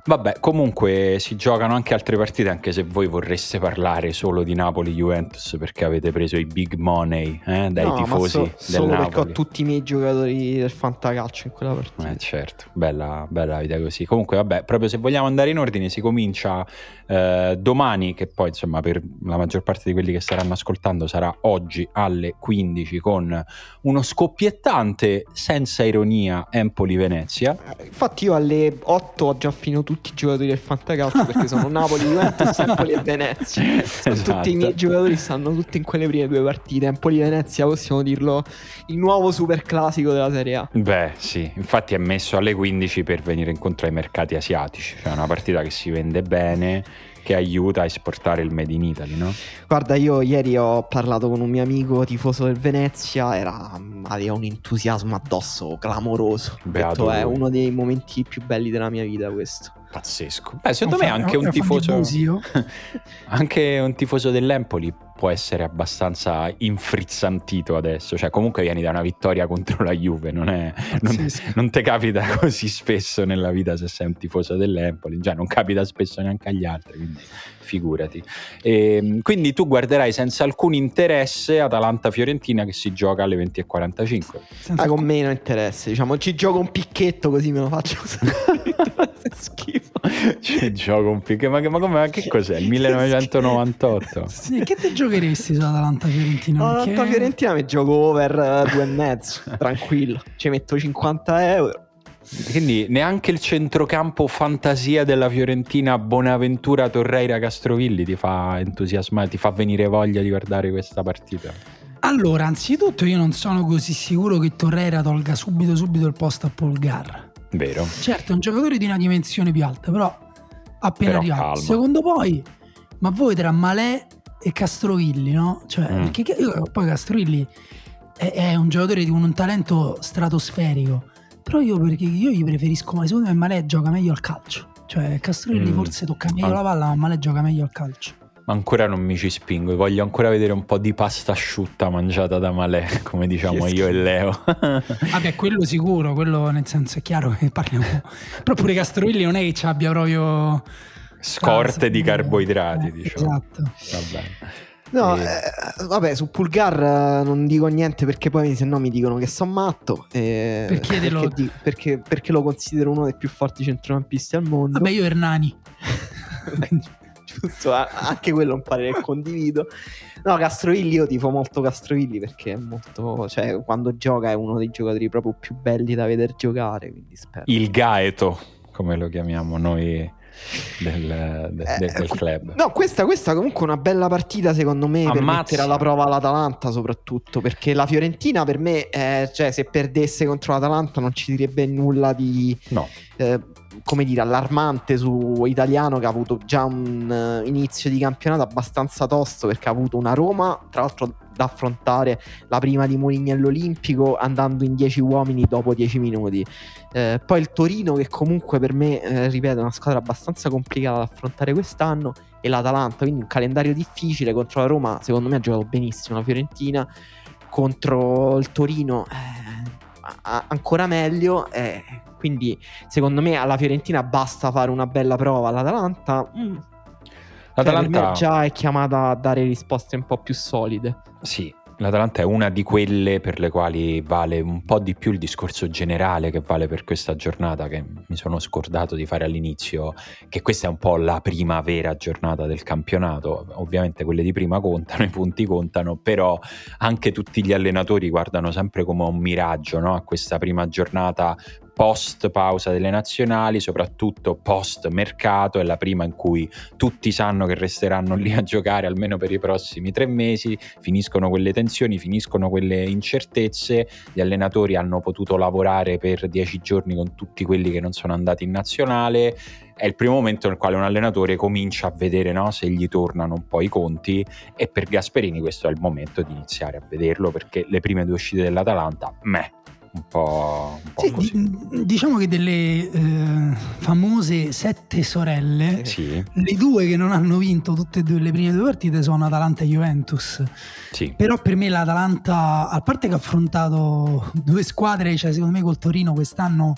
Vabbè, comunque si giocano anche altre partite, anche se voi vorreste parlare solo di Napoli-Juventus perché avete preso i big money eh, dai no, tifosi so, del solo Napoli. perché ho tutti i miei giocatori del fantacalcio in quella partita. Eh certo, bella, bella vita così. Comunque vabbè, proprio se vogliamo andare in ordine si comincia eh, domani, che poi insomma per la maggior parte di quelli che staranno ascoltando sarà oggi alle 15 con uno scoppiettante, senza ironia, Empoli-Venezia. Eh, infatti io alle 8 ho già finito tutto tutti i giocatori del fantacalcio perché sono Napoli, Juventus, Empoli e Venezia. Esatto. Tutti i esatto. miei giocatori stanno tutti in quelle prime due partite. Empoli e Venezia possiamo dirlo il nuovo super classico della Serie A. Beh, sì, infatti è messo alle 15 per venire incontro ai mercati asiatici, cioè una partita che si vende bene che aiuta a esportare il Made in Italy, no? Guarda, io ieri ho parlato con un mio amico tifoso del Venezia, era, aveva un entusiasmo addosso clamoroso. Beato detto, è uno dei momenti più belli della mia vita questo. Pazzesco. Beh, secondo me anche un tifoso anche un tifoso dell'Empoli può essere abbastanza infrizzantito adesso, cioè comunque vieni da una vittoria contro la Juve, non, è, non, non te capita così spesso nella vita se sei un tifoso dell'Empoli, già non capita spesso neanche agli altri, quindi figurati. E, ehm, quindi tu guarderai senza alcun interesse Atalanta-Fiorentina che si gioca alle 20.45. Senza ah, con meno interesse, diciamo, ci gioco un picchetto così me lo faccio. schifo. Ci gioco un picchetto, ma, ma, ma che cos'è? Il 1998? Sì, che ti giocheresti su Atalanta-Fiorentina? Atalanta-Fiorentina mi gioco over uh, due e mezzo, tranquillo, ci metto 50 euro. Quindi neanche il centrocampo fantasia della Fiorentina Bonaventura Torreira Castrovilli ti fa entusiasmare, ti fa venire voglia di guardare questa partita? Allora, anzitutto io non sono così sicuro che Torreira tolga subito subito il posto a Polgar. Vero. Certo, è un giocatore di una dimensione più alta, però appena però arrivato. Calma. Secondo poi, ma voi tra Malè e Castrovilli, no? Cioè, mm. perché io, poi Castrovilli è, è un giocatore di un, talento stratosferico però io perché io gli preferisco, ma secondo me Malè gioca meglio al calcio. Cioè Castrelli mm. forse tocca meglio ah. la palla, ma Malè gioca meglio al calcio. Ma ancora non mi ci spingo, voglio ancora vedere un po' di pasta asciutta mangiata da Malè, come diciamo io e Leo. Vabbè, quello sicuro, quello nel senso è chiaro che parliamo. Però pure Castrolli non è che ci abbia proprio scorte di carboidrati, eh, diciamo. Esatto. Va bene. No, e... eh, vabbè, su Pulgar eh, non dico niente perché poi se no mi dicono che sono matto. Eh, perché, perché, di, perché, perché, lo considero uno dei più forti centrocampisti al mondo. Vabbè, io Hernani. Giusto, anche quello un parere condivido. No, Castrovilli, io tifo molto Castrovilli perché è molto. cioè, quando gioca è uno dei giocatori proprio più belli da vedere giocare. Quindi spero. Il Gaeto, come lo chiamiamo noi del, de, Eh, del qu- club. No, questa, questa comunque è una bella partita secondo me per Ammazza. mettere alla prova l'Atalanta soprattutto perché la Fiorentina per me, eh, cioè se perdesse contro l'Atalanta non ci direbbe nulla di, No, eh, come dire, allarmante su Italiano che ha avuto già un eh, inizio di campionato abbastanza tosto perché ha avuto una Roma, tra l'altro da affrontare la prima di Mourinho all'Olimpico andando in 10 uomini dopo 10 minuti. Eh, poi il Torino che comunque per me, eh, ripeto, è una squadra abbastanza complicata da affrontare quest'anno e l'Atalanta, quindi un calendario difficile contro la Roma, secondo me ha giocato benissimo la Fiorentina, contro il Torino eh, a- ancora meglio, eh, quindi secondo me alla Fiorentina basta fare una bella prova all'Atalanta. mm, cioè, per l'Atalanta me già è chiamata a dare risposte un po' più solide. Sì, l'Atalanta è una di quelle per le quali vale un po' di più il discorso generale che vale per questa giornata, che mi sono scordato di fare all'inizio, che questa è un po' la prima vera giornata del campionato. Ovviamente quelle di prima contano, i punti contano, però anche tutti gli allenatori guardano sempre come un miraggio no? a questa prima giornata post pausa delle nazionali, soprattutto post mercato, è la prima in cui tutti sanno che resteranno lì a giocare almeno per i prossimi tre mesi, finiscono quelle tensioni, finiscono quelle incertezze, gli allenatori hanno potuto lavorare per dieci giorni con tutti quelli che non sono andati in nazionale, è il primo momento nel quale un allenatore comincia a vedere no, se gli tornano un po' i conti. E per Gasperini questo è il momento di iniziare a vederlo perché le prime due uscite dell'Atalanta, meh, un po', un po' Sì, di- diciamo che delle eh, famose sette sorelle, Sì, le due che non hanno vinto tutte e due le prime due partite sono Atalanta e Juventus. sì. Però per me l'Atalanta, a parte che ha affrontato due squadre, cioè secondo me col Torino quest'anno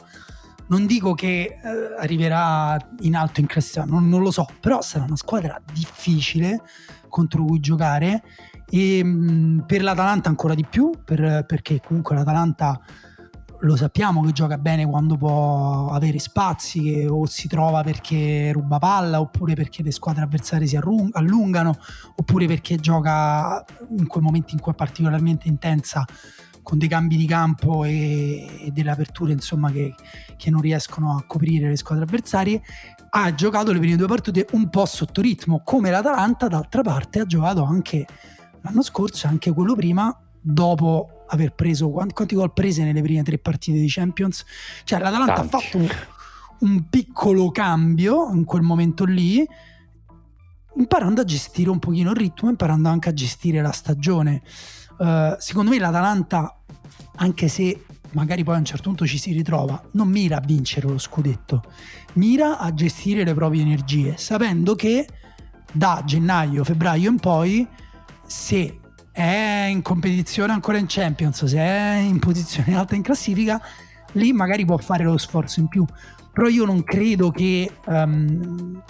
non dico che eh, arriverà in alto in classifica, non, non lo so, però sarà una squadra difficile contro cui giocare e mh, per l'Atalanta ancora di più, per- perché comunque l'Atalanta lo sappiamo che gioca bene quando può avere spazi che o si trova perché ruba palla oppure perché le squadre avversarie si allungano oppure perché gioca in quei momenti in cui è particolarmente intensa con dei cambi di campo e, e delle aperture insomma che, che non riescono a coprire le squadre avversarie ha giocato le prime due partite un po' sotto ritmo come l'Atalanta d'altra parte ha giocato anche l'anno scorso e anche quello prima dopo aver preso quanti, quanti gol prese nelle prime tre partite di Champions cioè l'Atalanta Tanti. ha fatto un, un piccolo cambio in quel momento lì imparando a gestire un pochino il ritmo imparando anche a gestire la stagione Eh, secondo me l'Atalanta anche se magari poi a un certo punto ci si ritrova non mira a vincere lo scudetto mira a gestire le proprie energie sapendo che da gennaio febbraio in poi se è in competizione ancora in Champions se è in posizione alta in classifica lì magari può fare lo sforzo in più. Però io non credo che ehm,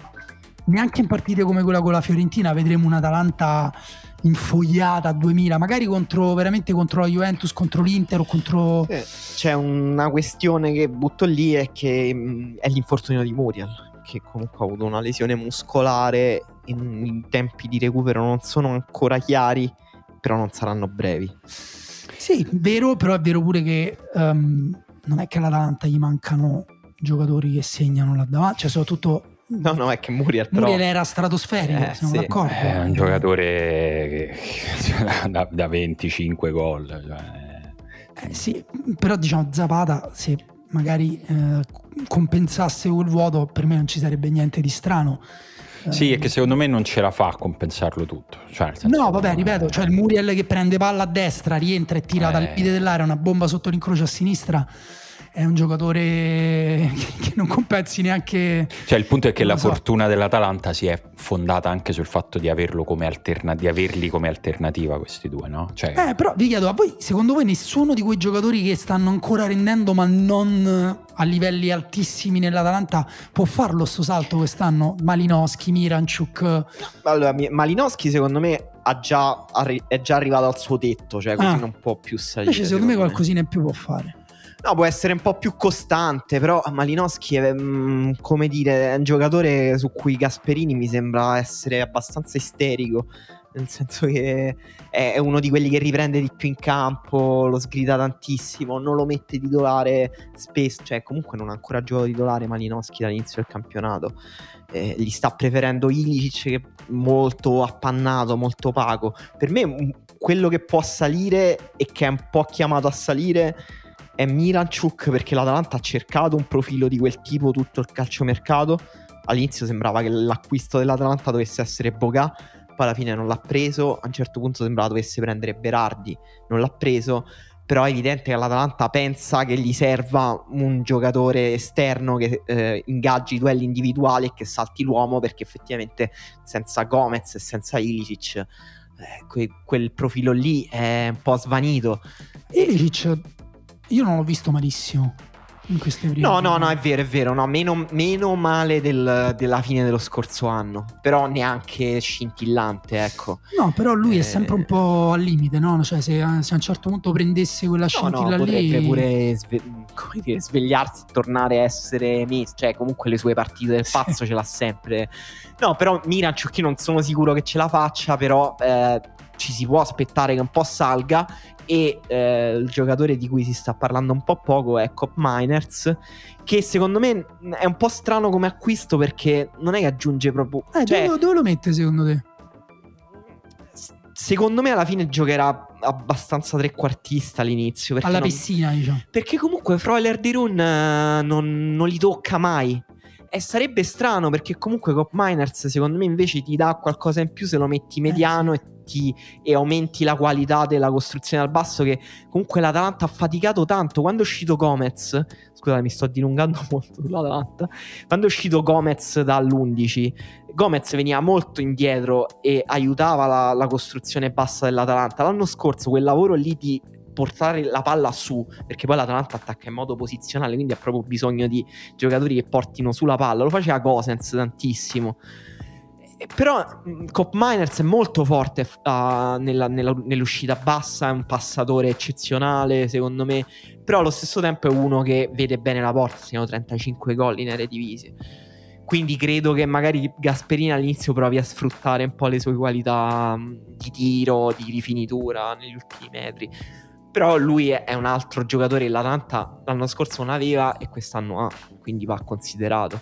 neanche in partite come quella con la Fiorentina vedremo un'Atalanta infogliata a 2000 magari contro veramente contro la Juventus contro l'Inter o contro Eh, C'è una questione che butto lì è che mh, è l'infortunio di Muriel, che comunque ha avuto una lesione muscolare in, in tempi di recupero non sono ancora chiari, però non saranno brevi. Sì, vero, però è vero pure che ehm, non è che all'Atalanta gli mancano giocatori che segnano là davanti, cioè soprattutto No, no, è che Muriel però... Muriel era stratosferico, Eh, siamo sì. d'accordo. È un giocatore che, da, da 25 gol. Cioè, Eh, sì, però diciamo Zapata se magari eh, compensasse quel vuoto per me non ci sarebbe niente di strano. Eh, Sì, è che secondo me non ce la fa a compensarlo tutto. Cioè, No, vabbè, ripeto, cioè il Muriel che prende palla a destra, rientra e tira Eh. dal piede dell'area una bomba sotto l'incrocio a sinistra. È un giocatore che non compensi neanche. Cioè, il punto è che la so. fortuna dell'Atalanta si è fondata anche sul fatto di, averlo come alterna- di averli come alternativa questi due, no? Cioè, Eh, però vi chiedo, a voi, secondo voi nessuno di quei giocatori che stanno ancora rendendo, ma non a livelli altissimi nell'Atalanta, può farlo sto salto quest'anno? Malinowski, Miranchuk. Allora, Malinowski secondo me ha già arri- è già arrivato al suo tetto, cioè così Ah. non può più salire. Invece, secondo me, qualcosina in più può fare. No, può essere un po' più costante, però Malinowski è, mm, come dire, è un giocatore su cui Gasperini mi sembra essere abbastanza isterico. nel senso che è uno di quelli che riprende di più in campo, lo sgrida tantissimo, non lo mette titolare spesso, cioè comunque non ha ancora giocato titolare Malinowski dall'inizio del campionato. Eh, gli sta preferendo Ilicic che è molto appannato, molto opaco. Per me quello che può salire e che è un po' chiamato a salire è Miranchuk perché l'Atalanta ha cercato un profilo di quel tipo tutto il calciomercato. All'inizio sembrava che l'acquisto dell'Atalanta dovesse essere Boga poi alla fine non l'ha preso, a un certo punto sembrava dovesse prendere Berardi, non l'ha preso, però è evidente che l'Atalanta pensa che gli serva un giocatore esterno che eh, ingaggi i duelli individuali e che salti l'uomo perché effettivamente senza Gomez e senza Ilicic eh, que- quel profilo lì è un po' svanito. Ilicic io non l'ho visto malissimo in queste prime. No, no, no, è vero, è vero. No, meno, meno male del, della fine dello scorso anno. Però neanche scintillante, ecco. No, però lui eh... è sempre un po' al limite, no? Cioè, se, se, a un certo punto prendesse quella no, scintilla no, lì. pure sve- dire, svegliarsi e tornare a essere messo. Cioè, comunque le sue partite del pazzo ce l'ha sempre. No, però Miranchuk io non sono sicuro che ce la faccia, però. Eh, ci si può aspettare che un po' salga e eh, il giocatore di cui si sta parlando un po' poco è Cop Miners che secondo me è un po' strano come acquisto perché non è che aggiunge proprio eh, cioè, dove, dove lo mette secondo te? Secondo me alla fine giocherà abbastanza trequartista all'inizio. Alla non... piscina, diciamo. Perché comunque Freuler di Run uh, non, non, li tocca mai. E sarebbe strano perché comunque Cop Miners secondo me invece ti dà qualcosa in più se lo metti mediano eh, e metti e aumenti la qualità della costruzione dal basso che comunque l'Atalanta ha faticato tanto. Quando è uscito Gomez scusate mi sto dilungando molto sull'Atalanta. Quando è uscito Gomez dall'11 Gomez veniva molto indietro e aiutava la, la costruzione bassa dell'Atalanta. L'anno scorso quel lavoro lì di portare la palla su, perché poi l'Atalanta attacca in modo posizionale, quindi ha proprio bisogno di giocatori che portino su la palla. Lo faceva Gosens tantissimo. Eh, però Cop Miners è molto forte uh, nella, nella, nell'uscita bassa, è un passatore eccezionale secondo me, però allo stesso tempo è uno che vede bene la porta, siamo 35 gol in Eredivisie. Quindi credo che magari Gasperini all'inizio provi a sfruttare un po' le sue qualità di tiro, di rifinitura negli ultimi metri. Però lui è, un altro giocatore che l'Atalanta l'anno scorso non aveva e quest'anno ha, quindi va considerato.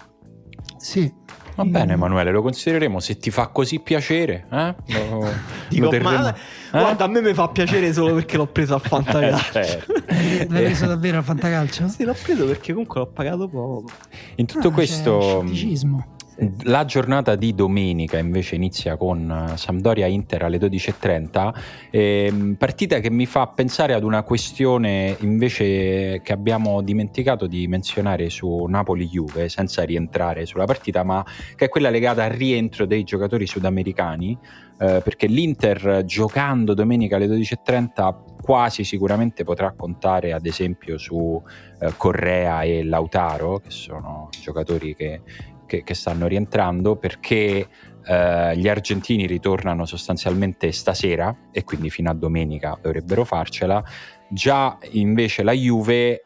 Sì, Va bene, Emanuele, lo considereremo se ti fa così piacere. Eh? Lo, Dico, lo ma, eh? guarda, a me mi fa piacere solo perché l'ho preso a Fantacalcio. certo. L'hai preso davvero a Fantacalcio? Sì, l'ho preso perché comunque l'ho pagato poco. In tutto ah, questo. Scetticismo la giornata di domenica invece inizia con eh, Sampdoria Inter alle 12.30, ehm, partita che mi fa pensare ad una questione invece che abbiamo dimenticato di menzionare su Napoli-Juve senza rientrare sulla partita, ma che è quella legata al rientro dei giocatori sudamericani, eh, perché l'Inter giocando domenica alle 12.30 quasi sicuramente potrà contare ad esempio su eh, Correa e Lautaro, che sono giocatori che che, che stanno rientrando perché eh, gli argentini ritornano sostanzialmente stasera e quindi fino a domenica dovrebbero farcela. Già invece la Juve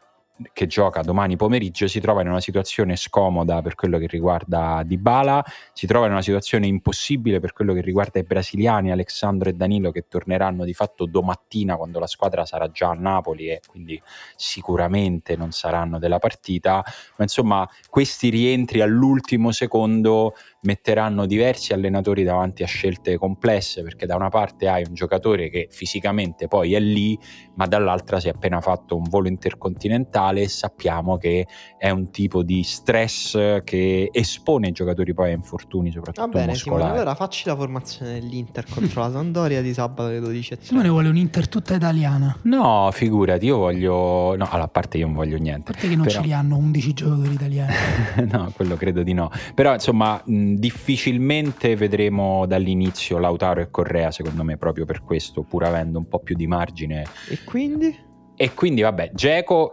che gioca domani pomeriggio si trova in una situazione scomoda per quello che riguarda Dybala, si trova in una situazione impossibile per quello che riguarda i brasiliani Alessandro e Danilo che torneranno di fatto domattina quando la squadra sarà già a Napoli e quindi sicuramente non saranno della partita, ma insomma questi rientri all'ultimo secondo metteranno diversi allenatori davanti a scelte complesse perché da una parte hai un giocatore che fisicamente poi è lì, ma dall'altra si è appena fatto un volo intercontinentale e sappiamo che è un tipo di stress che espone i giocatori poi a infortuni soprattutto Va bene, Simone, allora facci la formazione dell'Inter contro la Sampdoria di sabato alle 12. Simone vuole un'Inter tutta italiana. No, figurati, io voglio no, allora, a parte io non voglio niente. A parte che non però... ce li hanno 11 giocatori italiani. no, quello credo di no. Però insomma, mh, difficilmente vedremo dall'inizio Lautaro e Correa, secondo me, proprio per questo, pur avendo un po' più di margine. E quindi? E quindi, vabbè, Geco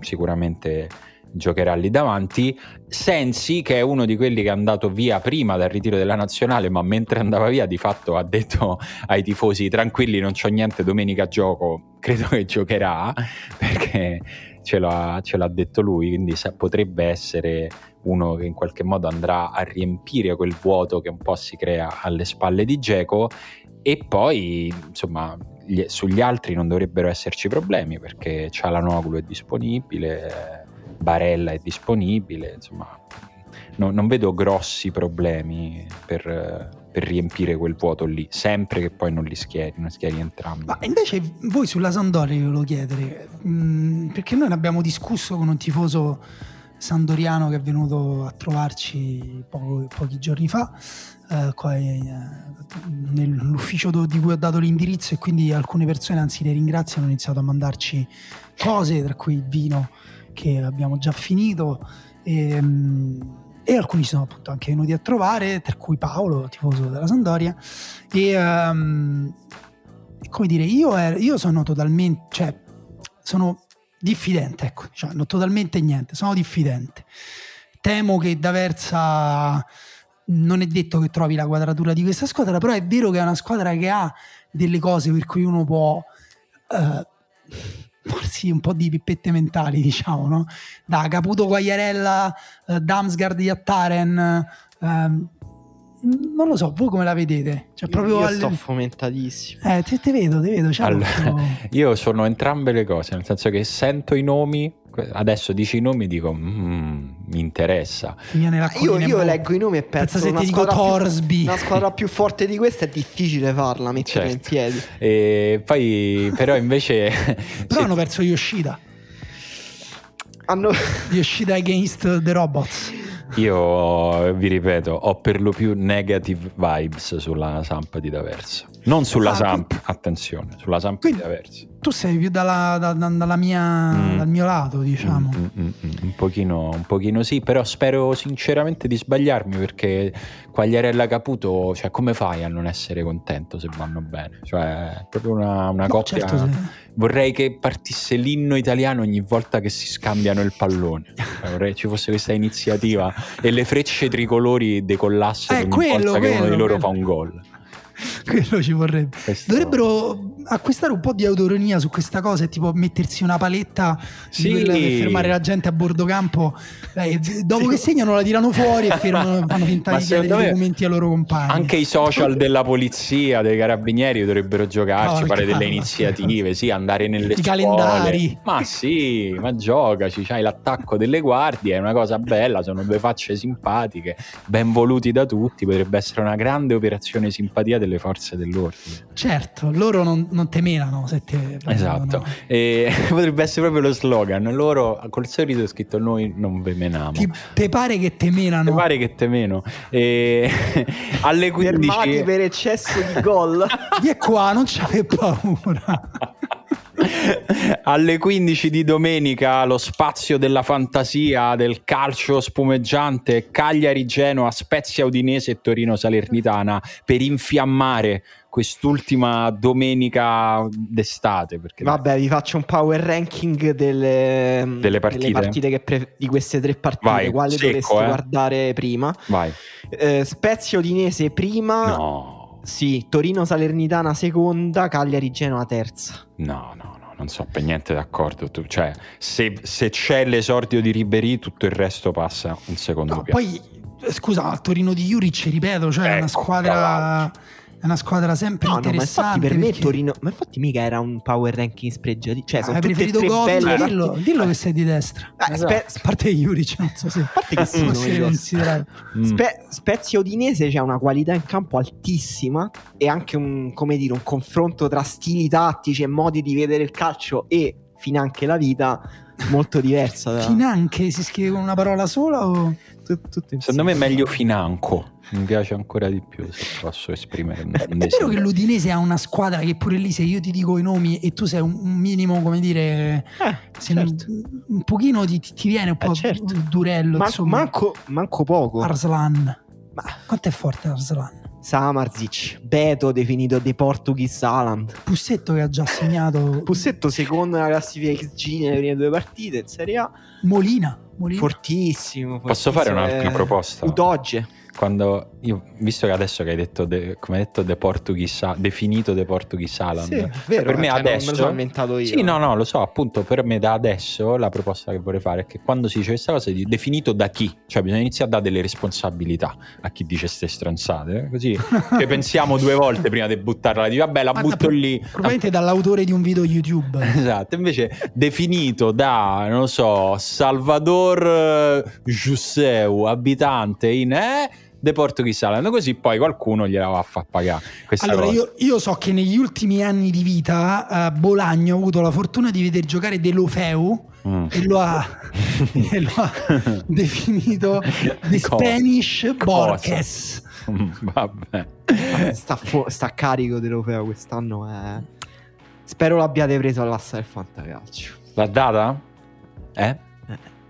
sicuramente giocherà lì davanti. Sensi, che è uno di quelli che è andato via prima dal ritiro della nazionale, ma mentre andava via, di fatto ha detto ai tifosi: tranquilli, non c'ho niente, domenica gioco. Credo che giocherà perché ce l'ha, ce l'ha detto lui. Quindi potrebbe essere uno che in qualche modo andrà a riempire quel vuoto che un po' si crea alle spalle di Geco e poi, insomma, gli- sugli altri non dovrebbero esserci problemi perché Cialanoglu è disponibile, Barella è disponibile, insomma, no- non vedo grossi problemi per, per riempire quel vuoto lì, sempre che poi non li schieri, non schieri entrambi. Ma invece voi sulla Sampdoria vi volevo chiedere, mh, perché noi ne abbiamo discusso con un tifoso sandoriano che è venuto a trovarci poco- pochi giorni fa eh, qua in- nell'ufficio do- di cui ho dato l'indirizzo e quindi alcune persone anzi le ringraziano hanno iniziato a mandarci cose tra cui il vino che abbiamo già finito e, mm, e alcuni sono appunto anche venuti a trovare tra cui Paolo tifoso della Sampdoria e e come dire io, ero- io sono totalmente cioè sono diffidente ecco cioè, non totalmente niente sono diffidente temo che D'Aversa non è detto che trovi la quadratura di questa squadra, però è vero che è una squadra che ha delle cose per cui uno può eh, farsi un po' di pippette mentali, diciamo, no? Da Caputo Quagliarella, eh, Damsgaard Yattaren, ehm, non lo so, voi come la vedete? Cioè, proprio Io al- sto fomentatissimo. Eh, te, te vedo, te vedo. Allora, io sono entrambe le cose, nel senso che sento i nomi, adesso dici i nomi e dico, "Mm, mi interessa. viene Io, in io leggo i nomi e penso Pensa se una ti dico squadra, più, Torsby. una squadra più forte di questa è difficile farla, mettere in Certo. piedi. E poi, però invece... Però se- hanno perso Yoshida. Hanno... Yoshida against the robots. Io vi ripeto, ho per lo più negative vibes sulla Samp di D'Aversa. Non sulla Ah, Samp, attenzione, sulla Samp Quindi- di D'Aversa. Tu sei più dalla, da- da- dalla mia, Mm. dal mio lato, diciamo. Mm, mm, mm, mm, un, pochino, un pochino sì, però spero sinceramente di sbagliarmi perché Quagliarella Caputo, cioè come fai a non essere contento se vanno bene? Cioè, è proprio una, una No, coppia... certo, se- Vorrei che partisse l'inno italiano ogni volta che si scambiano il pallone. Cioè, vorrei ci fosse questa iniziativa e le frecce tricolori decollassero Eh, ogni quello, volta che uno quello, di loro quello. fa un gol. quello ci vorrebbe. Questo- Dovrebbero acquistare un po' di autoironia su questa cosa e tipo mettersi una paletta Sì. per fermare la gente a bordo campo. Eh, dopo che segnano la tirano fuori e fermano, fanno finta di chiedere me documenti ai loro compagni. Anche i social della polizia, dei carabinieri dovrebbero giocarci, No, fare delle iniziative, sì, andare nelle I scuole. calendari. Ma sì, ma giocaci, c'hai l'attacco delle guardie, è una cosa bella, sono due facce simpatiche, ben voluti da tutti, potrebbe essere una grande operazione simpatia delle forze dell'ordine. Certo, loro non, non te menano se te Esatto, e potrebbe essere proprio lo slogan, loro col sorriso è scritto noi non ve menamo. Ti, te pare che te menano? Mi pare che te meno. E alle 15 Fermati per eccesso di gol. Vieni qua, non c'ave paura. Alle 15 di domenica lo spazio della fantasia del calcio spumeggiante Cagliari Genoa, Spezia Udinese e Torino Salernitana per infiammare quest'ultima domenica d'estate perché Vabbè, vi faccio un power ranking delle, Delle partite? che pre- di queste tre partite. Vai, Quale secco, dovreste eh. guardare prima? vai Eh, Spezia Udinese prima. no Sì, Torino Salernitana seconda, Cagliari Genoa terza. no no no non so per niente d'accordo. Tu, cioè se, se c'è l'esordio di Ribery tutto il resto passa in secondo No, piano. poi scusa, Torino di Juric, ripeto, cioè è una Ecco, squadra tra è una squadra sempre No, no, ma interessante. infatti per me perché- Torino. Ma infatti mica era un power ranking spregiati. Cioè, sono hai tutte preferito tre belle Dillo, dillo che sei di destra. Ah, Esatto. Spe- A parte Juric, non so se a parte che sono essere considerato. Mm. Spe- Spezia Udinese c'è una qualità in campo altissima e anche un, come dire, un confronto tra stili tattici e modi di vedere il calcio e finanche la vita molto diversa. da- Finanche si scrive con una parola sola o. secondo me è meglio financo mi piace ancora di più se posso esprimere un, Beh, è vero che l'Udinese ha una squadra che pure lì se io ti dico i nomi e tu sei un, minimo come dire Eh, se certo. un, un pochino ti, ti viene un po' Eh, certo. durello Ma- insomma manco, manco poco. Arslan Ma quanto è forte Arslan Samarzic, Beto definito The Portuguese Haaland. Pussetto che ha già segnato Pussetto secondo nella classifica XG nelle prime due partite in Serie A. Molina, Molina. Fortissimo. Posso fare un'altra Eh, proposta? Udoge. Quando io, visto che adesso che hai detto, de, come hai detto, The Portuguese, definito The Portuguese Island, Sì, vero, per me cioè, non adesso, me sono inventato io. Sì, no, no, lo so, appunto, per me da adesso la proposta che vorrei fare è che quando si dice questa cosa è di definito da chi, cioè bisogna iniziare a dare delle responsabilità a chi dice ste stronzate, eh, così che pensiamo due volte prima di buttarla, di vabbè la Guarda, butto lì. Probabilmente dall'autore di un video YouTube. Esatto, invece definito da, non lo so, Salvador eh, Giusseu, abitante in eh, De Portuguese Island, così poi qualcuno gliela va a far pagare Allora, io, io so che negli ultimi anni di vita a Bolagno ho avuto la fortuna di vedere giocare De Lofeu Mm. e lo ha, e lo ha definito The Cosa? Spanish? Borges. Mm, Vabbè. Vabbè, sta, fu- sta carico dell'Europeo quest'anno. È... Spero l'abbiate preso all'assa del fantacalcio. L'ha data? Eh?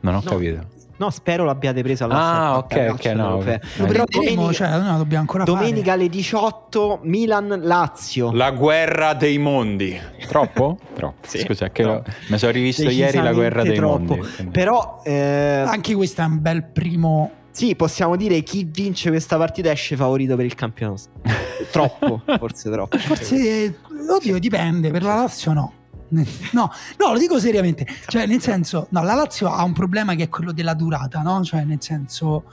Non ho No. capito. No, spero l'abbiate preso all'assa Ah, ok, ok, no, Però prenderemo, domenica, cioè, no, dobbiamo ancora domenica fare. alle 18 Milan-Lazio. La guerra dei mondi. Troppo? Troppo. Sì, Scusa, che troppo. lo- mi sono rivisto ieri la guerra dei Decisamente mondi. troppo. quindi- Però eh, Anche questo è un bel primo. sì, possiamo dire chi vince questa partita esce favorito per il campionato. troppo, forse troppo. Forse, oddio, dipende. Per la Lazio no. No, no, lo dico seriamente. Cioè, nel senso, no, la Lazio ha un problema che è quello della durata, no? Cioè, nel senso,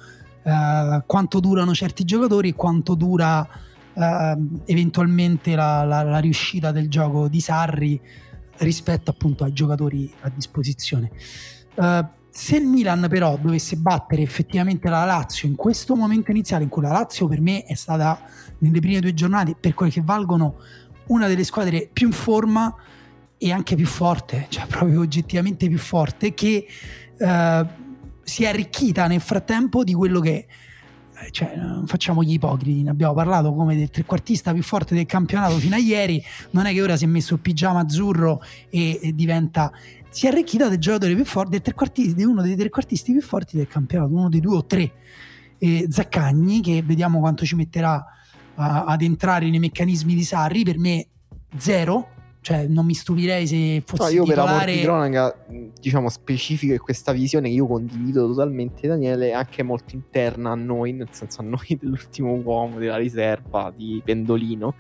eh, quanto durano certi giocatori e quanto dura eh, eventualmente la, la- la riuscita del gioco di Sarri rispetto appunto ai giocatori a disposizione. Eh, se il Milan però dovesse battere effettivamente la Lazio in questo momento iniziale in cui la Lazio per me è stata nelle prime due giornate per quel che valgono una delle squadre più in forma e anche più forte, cioè proprio oggettivamente più forte, che eh, si è arricchita nel frattempo di quello che, eh, cioè, non facciamo gli ipocriti, ne abbiamo parlato come del trequartista più forte del campionato fino a ieri, non è che ora si è messo il pigiama azzurro e, e diventa... Si è arricchita del giocatore più forte, del trequartista, di uno dei trequartisti più forti del campionato, uno dei due o tre. E Zaccagni, che vediamo quanto ci metterà a- ad entrare nei meccanismi di Sarri, per me zero, cioè non mi stupirei se fosse No, io per amor titolare di cronaca, diciamo, specifico che questa visione che io condivido totalmente, Daniele, è anche molto interna a noi, nel senso a noi dell'ultimo uomo della riserva di Pendolino,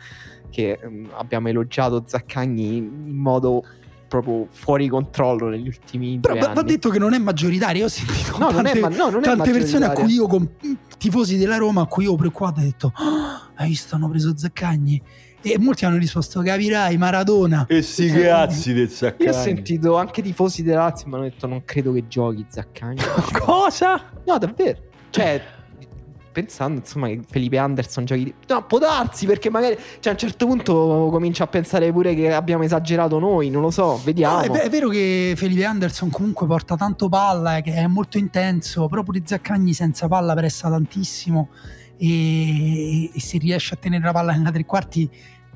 che mh, abbiamo elogiato Zaccagni in modo proprio fuori controllo negli ultimi Però va, va detto che non è maggioritario. Ho sentito No, non è, tante, ma- no, è tante persone a cui io, con tifosi della Roma, a cui io preoccupato, ho detto: "Ah, Hai visto, hanno preso Zaccagni? E molti hanno risposto: Capirai, Maradona. E sti Cioè, cazzi del Zaccagni. Io ho sentito anche tifosi della Lazio mi hanno detto non credo che giochi Zaccagni. Cosa? No, davvero. Cioè, pensando insomma che Felipe Anderson giochi. No, può darsi perché magari. Cioè, a un certo punto comincia a pensare pure che abbiamo esagerato noi. Non lo so, vediamo. No, è, è vero che Felipe Anderson comunque porta tanto palla, eh, che è molto intenso, però pure Zaccagni senza palla pressa tantissimo e, e se riesce a tenere la palla nella tre quarti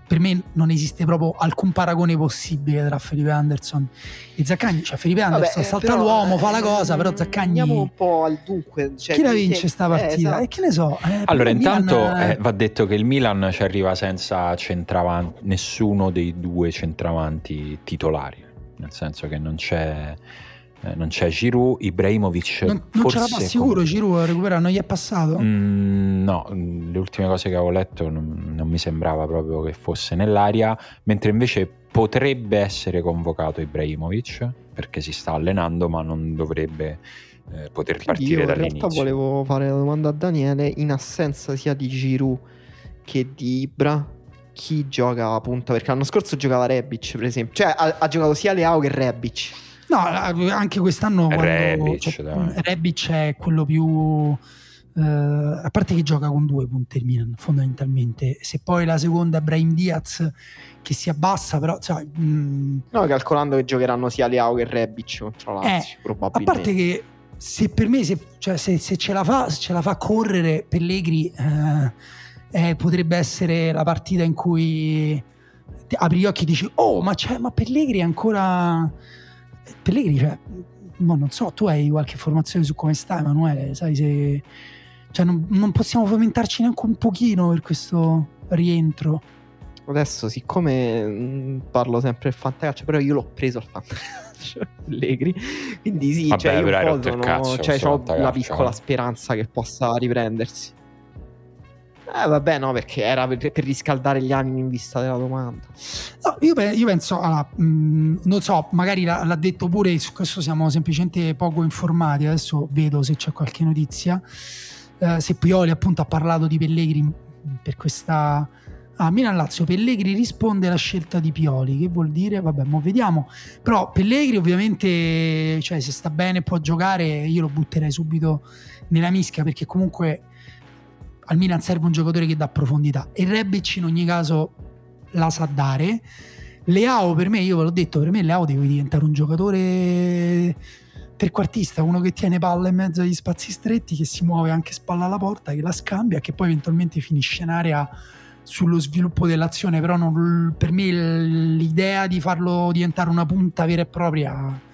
per me non esiste proprio alcun paragone possibile tra Felipe Anderson e Zaccagni. Cioè Felipe Vabbè, Anderson eh, salta però, l'uomo, fa la eh, cosa, però Zaccagni... Andiamo un po' al dunque. Cioè, Chi la vince sta eh, partita? esatto. E che ne so. eh, Allora, Milan, intanto eh, eh, va detto che il Milan ci arriva senza centravanti, nessuno dei due centravanti titolari, nel senso che non c'è, eh, non c'è Giroud, Ibrahimovic non, non forse ce la fa sicuro Giroud a recuperare, non gli è passato? Mm, no, le ultime cose che avevo letto non, non mi sembrava proprio che fosse nell'aria, mentre invece potrebbe essere convocato Ibrahimovic perché si sta allenando ma non dovrebbe eh, poter Quindi partire io in realtà dall'inizio. volevo fare la domanda a Daniele. In assenza sia di Giroud che di Ibra, chi gioca a punta? Perché l'anno scorso giocava Rebic, per esempio. Cioè, ha, ha giocato sia Leao che Rebic. No, anche quest'anno quando, Rebic, cioè. Rebic è quello più eh, a parte che gioca con due punte il Milan fondamentalmente se poi la seconda è Brahim Diaz che si abbassa però sai, mh, No, calcolando che giocheranno sia Leao che Rebic contro la Lazio, a probabilmente. parte che se per me se, cioè, se, se ce, la fa, se ce la fa correre Pellegri eh, eh, potrebbe essere la partita in cui apri gli occhi e dici oh ma, c'è, ma Pellegri è ancora Pellegri cioè mo non so tu hai qualche informazione su come sta Emanuele sai se cioè, non, non possiamo fomentarci neanche un pochino per questo rientro Adesso, siccome mh, parlo sempre del fantacalcio, però io l'ho preso al fantacalcio Pellegri. Quindi sì, Vabbè, cioè, io un po' sono- cazzo cioè, ho la piccola eh. speranza che possa riprendersi. Eh vabbè no perché era per, per riscaldare gli animi in vista della domanda. No, io, io, penso, allora, mh, non so, magari l'ha, l'ha, detto pure, su questo siamo semplicemente poco informati, adesso vedo se c'è qualche notizia, eh, se Pioli appunto ha parlato di Pellegrini per questa... Ah, Milan-Lazio, Pellegrini risponde alla scelta di Pioli, che vuol dire? Vabbè, mo vediamo. Però Pellegrini ovviamente, cioè se sta bene può giocare, io lo butterei subito nella mischia perché comunque al Milan serve un giocatore che dà profondità e Rebic in ogni caso la sa dare. Leao per me, io ve l'ho detto, per me Leao deve diventare un giocatore trequartista, uno che tiene palla in mezzo agli spazi stretti, che si muove anche spalla alla porta, che la scambia, che poi eventualmente finisce in area sullo sviluppo dell'azione, però non, per me l'idea di farlo diventare una punta vera e propria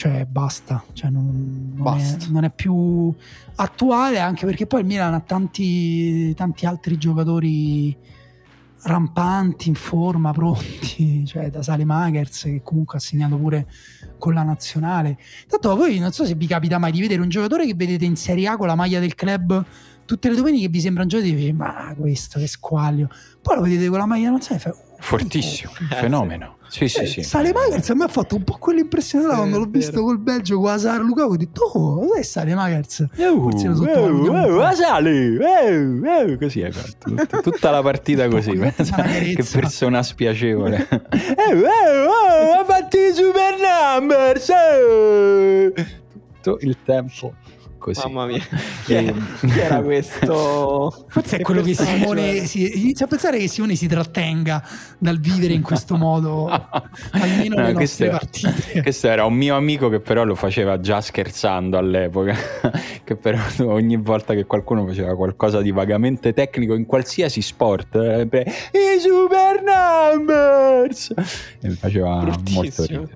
cioè basta, cioè non, non, basta. È, non, È, più attuale anche perché poi il Milan ha tanti, tanti altri giocatori rampanti, in forma, pronti, cioè da Sale Magers che comunque ha segnato pure con la nazionale. Tanto voi non so se vi capita mai di vedere un giocatore che vedete in Serie A con la maglia del club tutte le domeniche vi sembra un giocatore e dice ma questo che squaglio. Poi lo vedete con la maglia nazionale e fai Fortissimo, oh, fenomeno. Sì, sì, sì. Sale Magers a me ha fatto un po' quell'impressione là quando l'ho visto col Belgio con Asar Luca ho detto oh dove è Sale Magers forse lo sottovalutiamo uh, Sale uh, uh, così è fatto tutta la partita così che persona spiacevole. Ha fatto i super numbers tutto il tempo così. Mamma mia, chi, è, chi era questo? Forse è quello che Simone si, inizia a pensare che Simone si trattenga dal vivere in questo modo almeno no, le nostre era, partite. Questo era un mio amico che però lo faceva già scherzando all'epoca, che però ogni volta che qualcuno faceva qualcosa di vagamente tecnico in qualsiasi sport, eh, i super numbers e mi faceva molto ridere.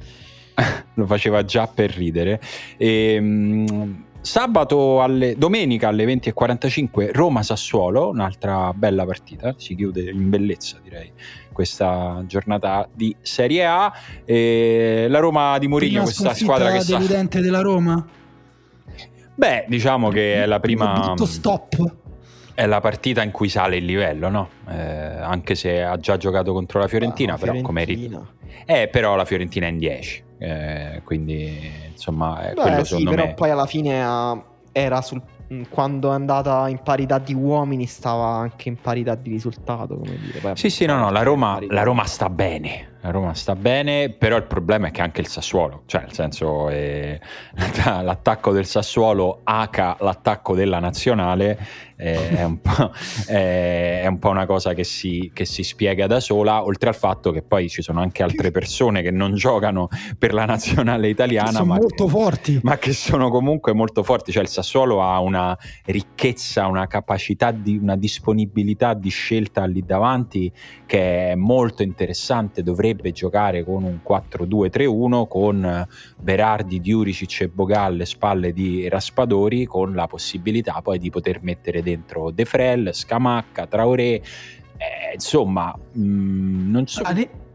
lo faceva già per ridere e ehm, Sabato alle, domenica alle 20.45 Roma-Sassuolo, un'altra bella partita, si chiude in bellezza direi questa giornata di Serie A. E la Roma di Mourinho, questa squadra che sa... deludente della Roma? Beh, diciamo che è la prima... stop è la partita in cui sale il livello, no? Eh, anche se ha già giocato contro la Fiorentina, ah, però come Eh, però la Fiorentina è in 10. Eh, quindi, insomma, Beh, quello sì, però me... poi alla fine era sul quando è andata in parità di uomini stava anche in parità di risultato come dire. Poi sì sì no no la Roma, la Roma sta bene la Roma sta bene, però il problema è che anche il Sassuolo, cioè nel senso eh, l'attacco del Sassuolo H l'attacco della nazionale eh, è, un è, è, un po', una cosa che si, che si, spiega da sola, oltre al fatto che poi ci sono anche altre persone che non giocano per la nazionale italiana, sono ma, molto che, forti. ma che sono comunque molto forti, cioè il Sassuolo ha una ricchezza, una capacità, di, una disponibilità di scelta lì davanti che è molto interessante, dovrebbe potrebbe giocare con un 4-2-3-1 con Berardi, Diuricic e Bogal alle spalle di Raspadori con la possibilità poi di poter mettere dentro De Frel, Scamacca, Traoré eh, insomma mh, mm, non so.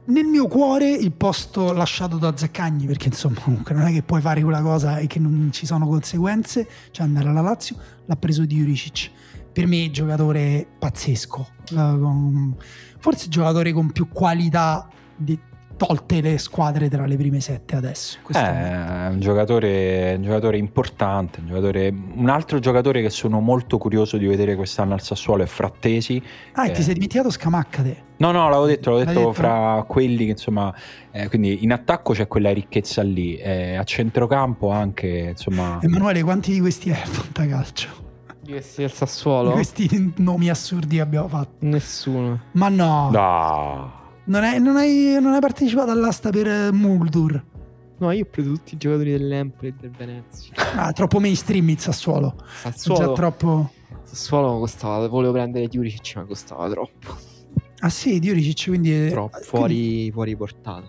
Nel mio cuore il posto lasciato da Zaccagni perché insomma comunque non è che puoi fare quella cosa e che non ci sono conseguenze cioè andare alla Lazio l'ha preso di Juricic. Per me giocatore pazzesco forse giocatore con più qualità di tolte le squadre tra le prime sette adesso. Questo è un giocatore, un giocatore importante, un, giocatore, un, altro giocatore che sono molto curioso di vedere quest'anno al Sassuolo è Frattesi. Ah, e ti sei dimenticato Scamacca te? No, no, l'avevo detto, l'avevo detto, detto, fra quelli che insomma, eh, quindi in attacco c'è quella ricchezza lì, eh, a centrocampo anche, insomma... Emanuele, quanti di questi è Fantacalcio? Di questi del Sassuolo? Questi nomi assurdi che abbiamo fatto? Nessuno. Ma no! No! Non, è, non, hai, non hai partecipato all'asta per eh, Muldur? No, io ho preso tutti i giocatori dell'Empoli e del Venezia. Ah, troppo mainstream il Sassuolo. Sassuolo. Già troppo... Sassuolo costava, volevo prendere Diuricic ma costava troppo. Ah sì, Diuricic quindi... Troppo, fuori, quindi... fuori portata.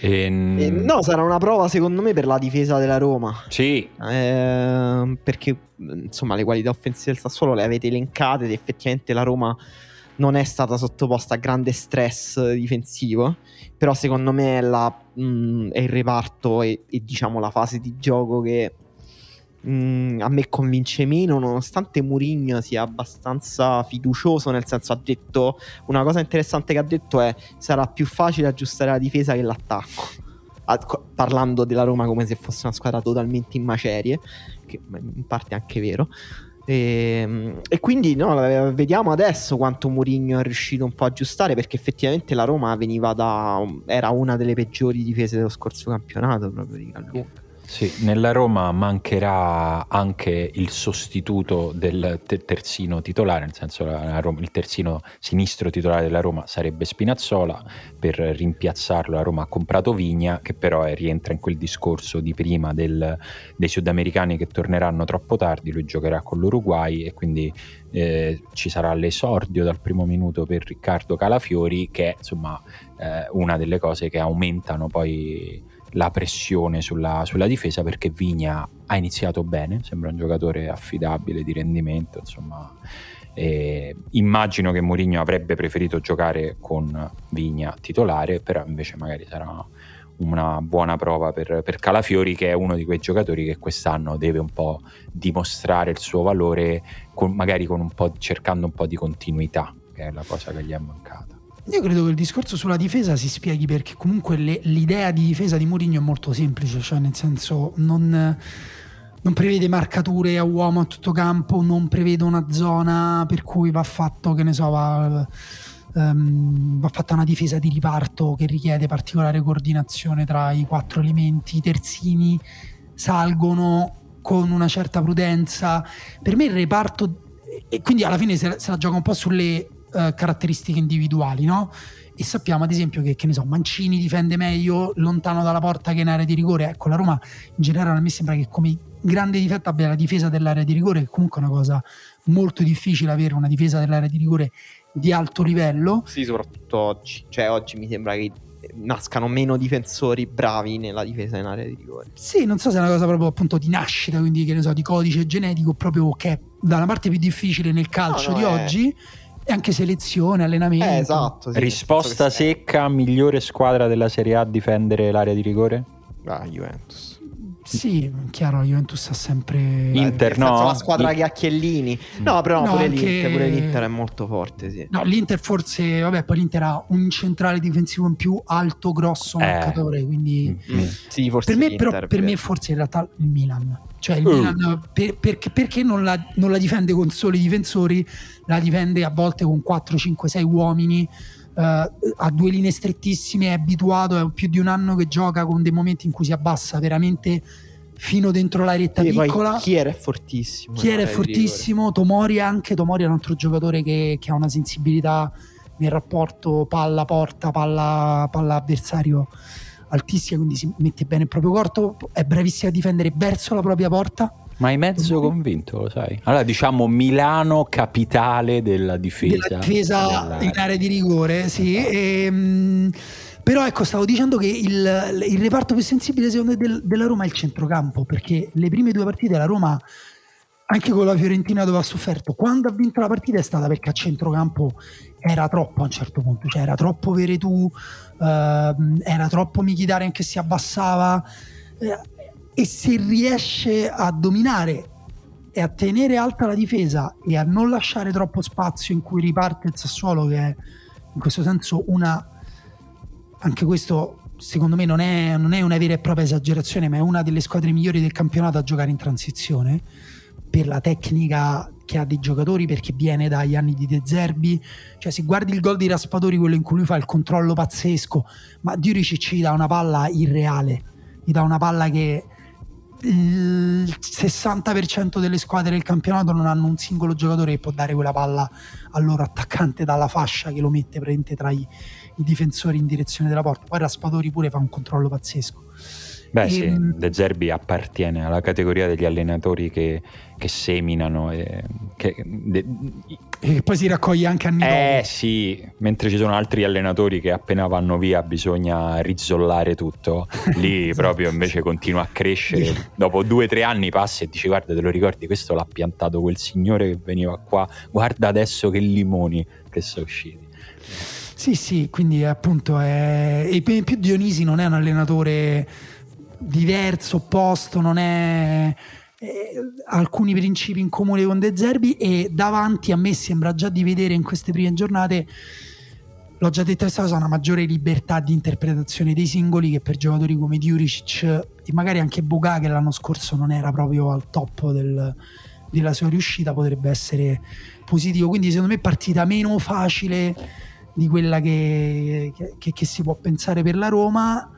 E... Eh, no, sarà una prova secondo me per la difesa della Roma. Sì. Eh, perché insomma le qualità offensive del Sassuolo le avete elencate ed effettivamente la Roma non è stata sottoposta a grande stress difensivo, però secondo me è, la, mh, è il reparto e, e, diciamo la fase di gioco che mm, a me convince meno, nonostante Mourinho sia abbastanza fiducioso, nel senso ha detto una cosa interessante che ha detto è sarà più facile aggiustare la difesa che l'attacco. parlando della Roma come se fosse una squadra totalmente in macerie, che in parte è anche vero. E, ehm, e, quindi no, vediamo adesso quanto Mourinho è riuscito un po' a aggiustare perché effettivamente la Roma veniva da era una delle peggiori difese dello scorso campionato proprio di Gallone. Sì, nella Roma mancherà anche il sostituto del terzino titolare, nel senso Roma, il terzino sinistro titolare della Roma sarebbe Spinazzola, per rimpiazzarlo la Roma ha comprato Vigna, che però è, rientra in quel discorso di prima del, dei sudamericani che torneranno troppo tardi, lui giocherà con l'Uruguay e quindi eh, ci sarà l'esordio dal primo minuto per Riccardo Calafiori, che è insomma eh, una delle cose che aumentano poi la pressione sulla, sulla, difesa perché Vigna ha iniziato bene, sembra un giocatore affidabile di rendimento, insomma. Eh, immagino che Mourinho avrebbe preferito giocare con Vigna titolare, però invece magari sarà una buona prova per, per, Calafiori che è uno di quei giocatori che quest'anno deve un po' dimostrare il suo valore, con, magari con un cercando un po' di continuità, che è la cosa che gli è mancata. Io credo che il discorso sulla difesa si spieghi perché comunque le, l'idea di difesa di Mourinho è molto semplice, cioè nel senso non, non, prevede marcature a uomo a tutto campo, non prevede una zona per cui va fatto, che ne so, va, um, va fatta una difesa di riparto che richiede particolare coordinazione tra i quattro elementi, i terzini salgono con una certa prudenza. Per me il reparto, e quindi alla fine se, se la gioca un po' sulle uh, caratteristiche individuali, no? E sappiamo ad esempio che, che ne so, Mancini difende meglio lontano dalla porta che in area di rigore. Ecco, la Roma in generale a me sembra che come grande difetto abbia la difesa dell'area di rigore, che comunque è una cosa molto difficile avere una difesa dell'area di rigore di alto livello. Sì, soprattutto oggi. Cioè, oggi mi sembra che nascano meno difensori bravi nella difesa in area di rigore. Sì, non so se è una cosa proprio appunto di nascita, quindi che ne so, di codice genetico, proprio che è dalla parte più difficile nel calcio no, no, di è... oggi e anche selezione, allenamento. Eh, esatto. Sì, Risposta secca, migliore squadra della Serie A a difendere l'area di rigore? Ah, Juventus. Sì, chiaro, la Juventus ha sempre... Inter, no? La squadra che ha Chiellini. No, però no, pure, anche... l'Inter, pure l'Inter è molto forte, sì. No, l'Inter forse, vabbè, poi l'Inter ha un centrale difensivo in più alto, grosso, eh. marcatore, quindi... Mm. Sì, forse per me, però, per me forse in realtà il Milan. Cioè il uh. Milan, per, per, perché non la, non la difende con soli difensori, la difende a volte con 4, 5, 6 uomini uh, ha due linee strettissime, è abituato, è più di un anno che gioca con dei momenti in cui si abbassa veramente fino dentro l'arietta e piccola. Chier è fortissimo. Chier è fortissimo, Tomori anche, Tomori è un altro giocatore che, che ha una sensibilità nel rapporto palla-porta, palla, palla avversario altissima, quindi si mette bene il proprio corpo, è bravissimo a difendere verso la propria porta ma hai mezzo convinto, lo sai? Allora diciamo Milano capitale della difesa. Della difesa in area di rigore, sì. Esatto. E, ehm, però ecco, stavo dicendo che il, il reparto più sensibile secondo me del, della Roma è il centrocampo, perché le prime due partite la Roma, anche con la Fiorentina dove ha sofferto, quando ha vinto la partita è stata perché a centrocampo era troppo a un certo punto, cioè era troppo Veretù, uh, era troppo Michitare anche se si abbassava. E se riesce a dominare e a tenere alta la difesa e a non lasciare troppo spazio in cui riparte il Sassuolo che è in questo senso una anche questo secondo me non è, non è una vera e propria esagerazione ma è una delle squadre migliori del campionato a giocare in transizione per la tecnica che ha dei giocatori perché viene dagli anni di De Zerbi. Cioè se guardi il gol di Raspadori quello in cui lui fa il controllo pazzesco ma Diuricic gli dà una palla irreale gli dà una palla che il 60% delle squadre del campionato non hanno un singolo giocatore che può dare quella palla al loro attaccante dalla fascia che lo mette praticamente tra i, i difensori in direzione della porta. Poi Raspadori pure fa un controllo pazzesco. Beh, e, sì, ehm, De Zerbi appartiene alla categoria degli allenatori che, che seminano e che, de, e poi si raccoglie anche a Nicola. Eh sì, mentre ci sono altri allenatori che appena vanno via bisogna rizollare tutto, lì esatto. proprio invece continua a crescere. Dopo due o tre anni passi e dici guarda te lo ricordi, questo l'ha piantato quel signore che veniva qua, guarda adesso che limoni che sono usciti. Sì, sì, quindi appunto è... e più Dionisi non è un allenatore diverso, opposto, non è eh, alcuni principi in comune con De Zerbi e davanti a me sembra già di vedere in queste prime giornate l'ho già detto questa cosa, una maggiore libertà di interpretazione dei singoli che per giocatori come Diuricic e magari anche Boga che l'anno scorso non era proprio al top del, della sua riuscita potrebbe essere positivo. Quindi secondo me partita meno facile di quella che, che, che si può pensare per la Roma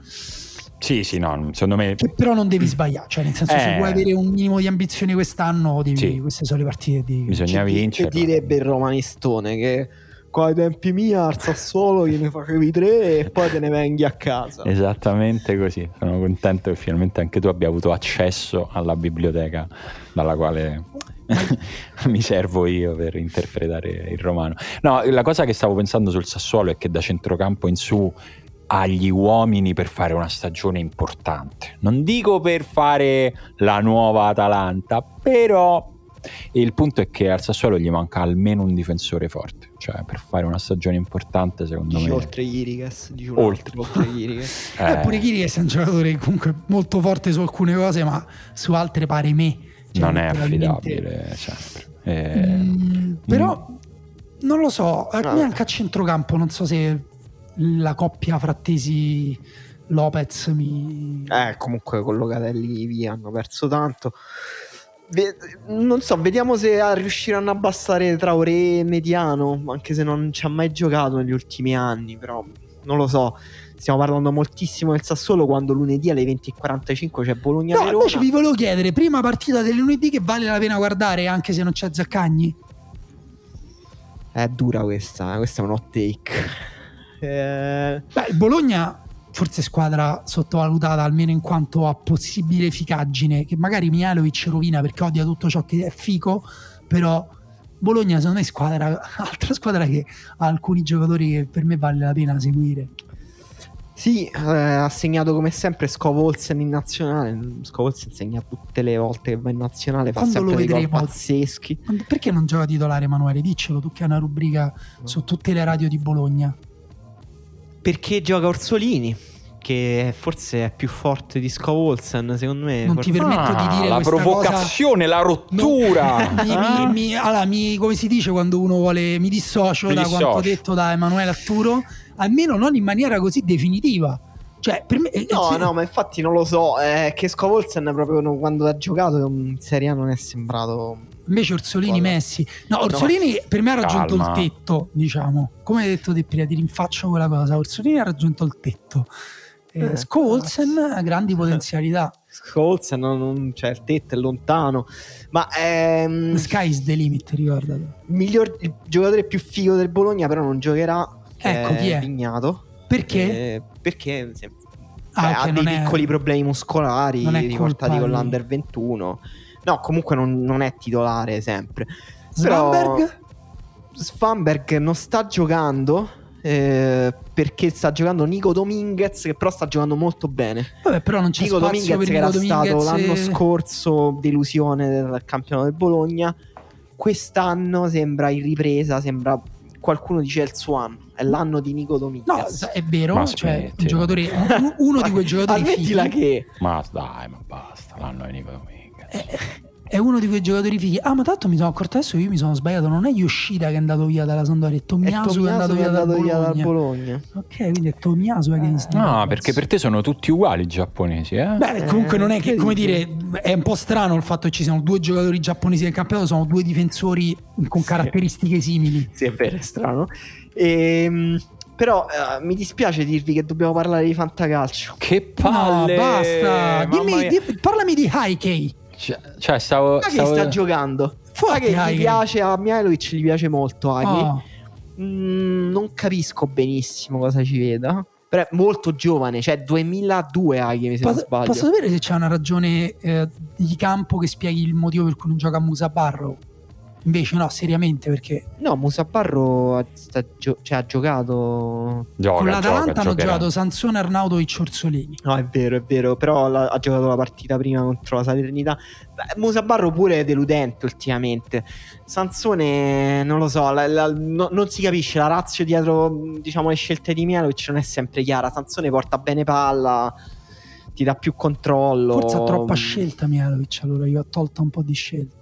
sì, sì, no, secondo me... Che però non devi sbagliare, cioè nel senso eh... se vuoi avere un minimo di ambizioni quest'anno, devi, sì. queste sono le partite di... Bisogna vincere. Che direbbe il romanistone che qua ai tempi miei al Sassuolo gliene facevi tre e poi te ne venghi a casa. Esattamente così, sono contento che finalmente anche tu abbia avuto accesso alla biblioteca dalla quale mi servo io per interpretare il romano. No, la cosa che stavo pensando sul Sassuolo è che da centrocampo in su agli uomini per fare una stagione importante. Non dico per fare la nuova Atalanta, però il punto è che al Sassuolo gli manca almeno un difensore forte, cioè per fare una stagione importante secondo dici me. Oltre Irigas, dici oltre, oltre Irigas. eh. eh, pure Irigas è un giocatore comunque molto forte su alcune cose, ma su altre pare me. Cioè, non è affidabile sempre. Eh, mm, però non lo so, a me anche a centrocampo non so se la coppia frattesi Lopez mi... Eh, comunque con Locatelli via hanno perso tanto. Ve- non so, vediamo se riusciranno a abbassare Traoré mediano, anche se non ci ha mai giocato negli ultimi anni, però non lo so. Stiamo parlando moltissimo del Sassuolo quando lunedì alle 20.45 c'è Bologna No, invece vi volevo chiedere, prima partita del lunedì che vale la pena guardare anche se non c'è Zaccagni? È dura questa, questa è un hot take. Eh... Beh, il Bologna forse squadra sottovalutata almeno in quanto a possibile efficaggine che magari Mialovic rovina perché odia tutto ciò che è fico però Bologna secondo me è squadra altra squadra che ha alcuni giocatori che per me vale la pena seguire sì, eh, ha segnato come sempre Scov Olsen in nazionale. Scov Olsen segna tutte le volte che va in nazionale, fa Quando sempre dei gol pazzeschi. Perché non gioca titolare Emanuele? Diccelo, tu che hai una rubrica no. su tutte le radio di Bologna. Perché gioca Orsolini, che forse è più forte di Scott Olsen, secondo me. Non forse... ti permetto ah, di dire la provocazione, cosa... la rottura. No. mi, ah? mi, mi, allora, mi, come si dice quando uno vuole mi dissocio mi da dissocio. quanto detto da Emanuele Arturo, almeno non in maniera così definitiva. Cioè, per me, eh, no, cioè... no, ma infatti non lo so. È che Scott Olsen proprio quando ha giocato in Serie A non è sembrato Invece Orsolini Guarda. Messi. No, Orsolini no, per me ha raggiunto calma. il tetto, diciamo. Come hai detto te prima, ti rinfaccio quella cosa. Orsolini ha raggiunto il tetto. Eh, eh, Scolzen ha grandi potenzialità. Scolzen non, non cioè, il tetto è lontano. Ma ehm, Sky is the limit, ricordati. Il, miglior, il giocatore più figo del Bologna, però non giocherà. Ecco chi è? Vignato. Perché? Eh, perché cioè, ah, okay, ha dei piccoli è... problemi muscolari riportati con l'Under 21 No, comunque non, non è titolare sempre. Svanberg? Svanberg non sta giocando. Eh, perché sta giocando Nico Dominguez che però sta giocando molto bene Vabbè però non c'è Nico Dominguez che era Dominguez stato l'anno scorso delusione del campionato del Bologna quest'anno sembra in ripresa sembra qualcuno dice il suo anno è l'anno di Nico Dominguez. No è vero cioè un giocatore uno di quei giocatori ammettila che ma dai ma basta l'anno di Nico Dominguez è, uno di quei giocatori fighi. Ah, ma tanto mi sono accorto adesso io mi sono sbagliato. Non è Yoshida che è andato via dalla Sampdoria, è Tomiasu che è andato, via, dal via dal Bologna. Ok, quindi è Tomiasu che eh. No, perché per te sono tutti uguali i giapponesi, eh? Beh, comunque non è che, come dire, è un po' strano il fatto che ci siano due giocatori giapponesi nel campionato, sono due difensori con caratteristiche simili. Sì, è vero, è strano. Ehm però uh, mi dispiace dirvi che dobbiamo parlare di fantacalcio. Che palle! No, basta. Dimmi, dimmi, parlami di Haikei. Cioè, cioè stavo, Ma stavo... che sta giocando? Forte, che gli piace a Mihailovic, gli piace molto Aghi. Oh. Mm, non capisco benissimo cosa ci veda. Però è molto giovane, cioè 2002 Aghi, se posso, sbaglio. Posso sapere se c'è una ragione eh, di campo che spieghi il motivo per cui non gioca Musa Barro? Invece no, seriamente perché... No, Musabarro ha, gio- cioè, ha giocato... Gioca, Con l'Atalanta gioca, hanno giocherà. giocato Sansone, Arnaudo e Orsolini. No, è vero, è vero, però la, ha giocato la partita prima contro la Salernità. Beh, Musabarro pure è deludente ultimamente. Sansone, non lo so, la, la, no, non si capisce, la razza dietro diciamo, le scelte di Mialovic non è sempre chiara. Sansone porta bene palla ti dà più controllo. Forse ha troppa scelta Mialovic, allora io ho tolto un po' di scelta.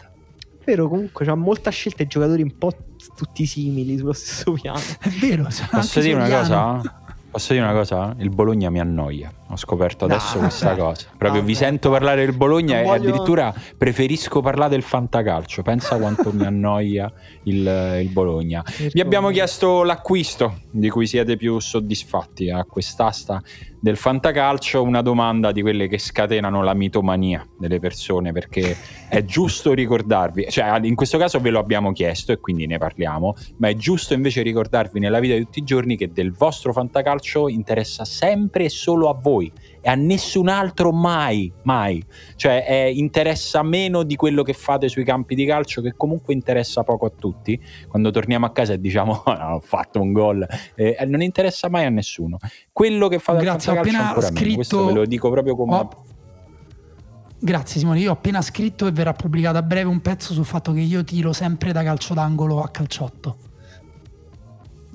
Vero, comunque c'ha molta scelta e giocatori un po' tutti simili sullo stesso piano. È vero, posso dire una cosa? Posso dire una cosa? Il Bologna mi annoia. Ho scoperto adesso no, questa cosa. Proprio no, vi sento parlare del Bologna voglio... e addirittura preferisco parlare del fantacalcio. Pensa quanto mi annoia il, il Bologna. Vi abbiamo chiesto l'acquisto di cui siete più soddisfatti a quest'asta del fantacalcio. Una domanda di quelle che scatenano la mitomania delle persone perché è giusto ricordarvi, cioè in questo caso ve lo abbiamo chiesto e quindi ne parliamo, ma è giusto invece ricordarvi nella vita di tutti i giorni che del vostro fantacalcio interessa sempre e solo a voi e a nessun altro mai, mai. Cioè eh, interessa meno di quello che fate sui campi di calcio che comunque interessa poco a tutti. Quando torniamo a casa e diciamo oh, no, ho fatto un gol, eh, non interessa mai a nessuno. Quello che fate Grazie, al calcio ancora scritto... meno. Questo ve lo dico proprio come... Oh. Grazie Simone, io ho appena scritto e verrà pubblicato a breve un pezzo sul fatto che io tiro sempre da calcio d'angolo a calciotto.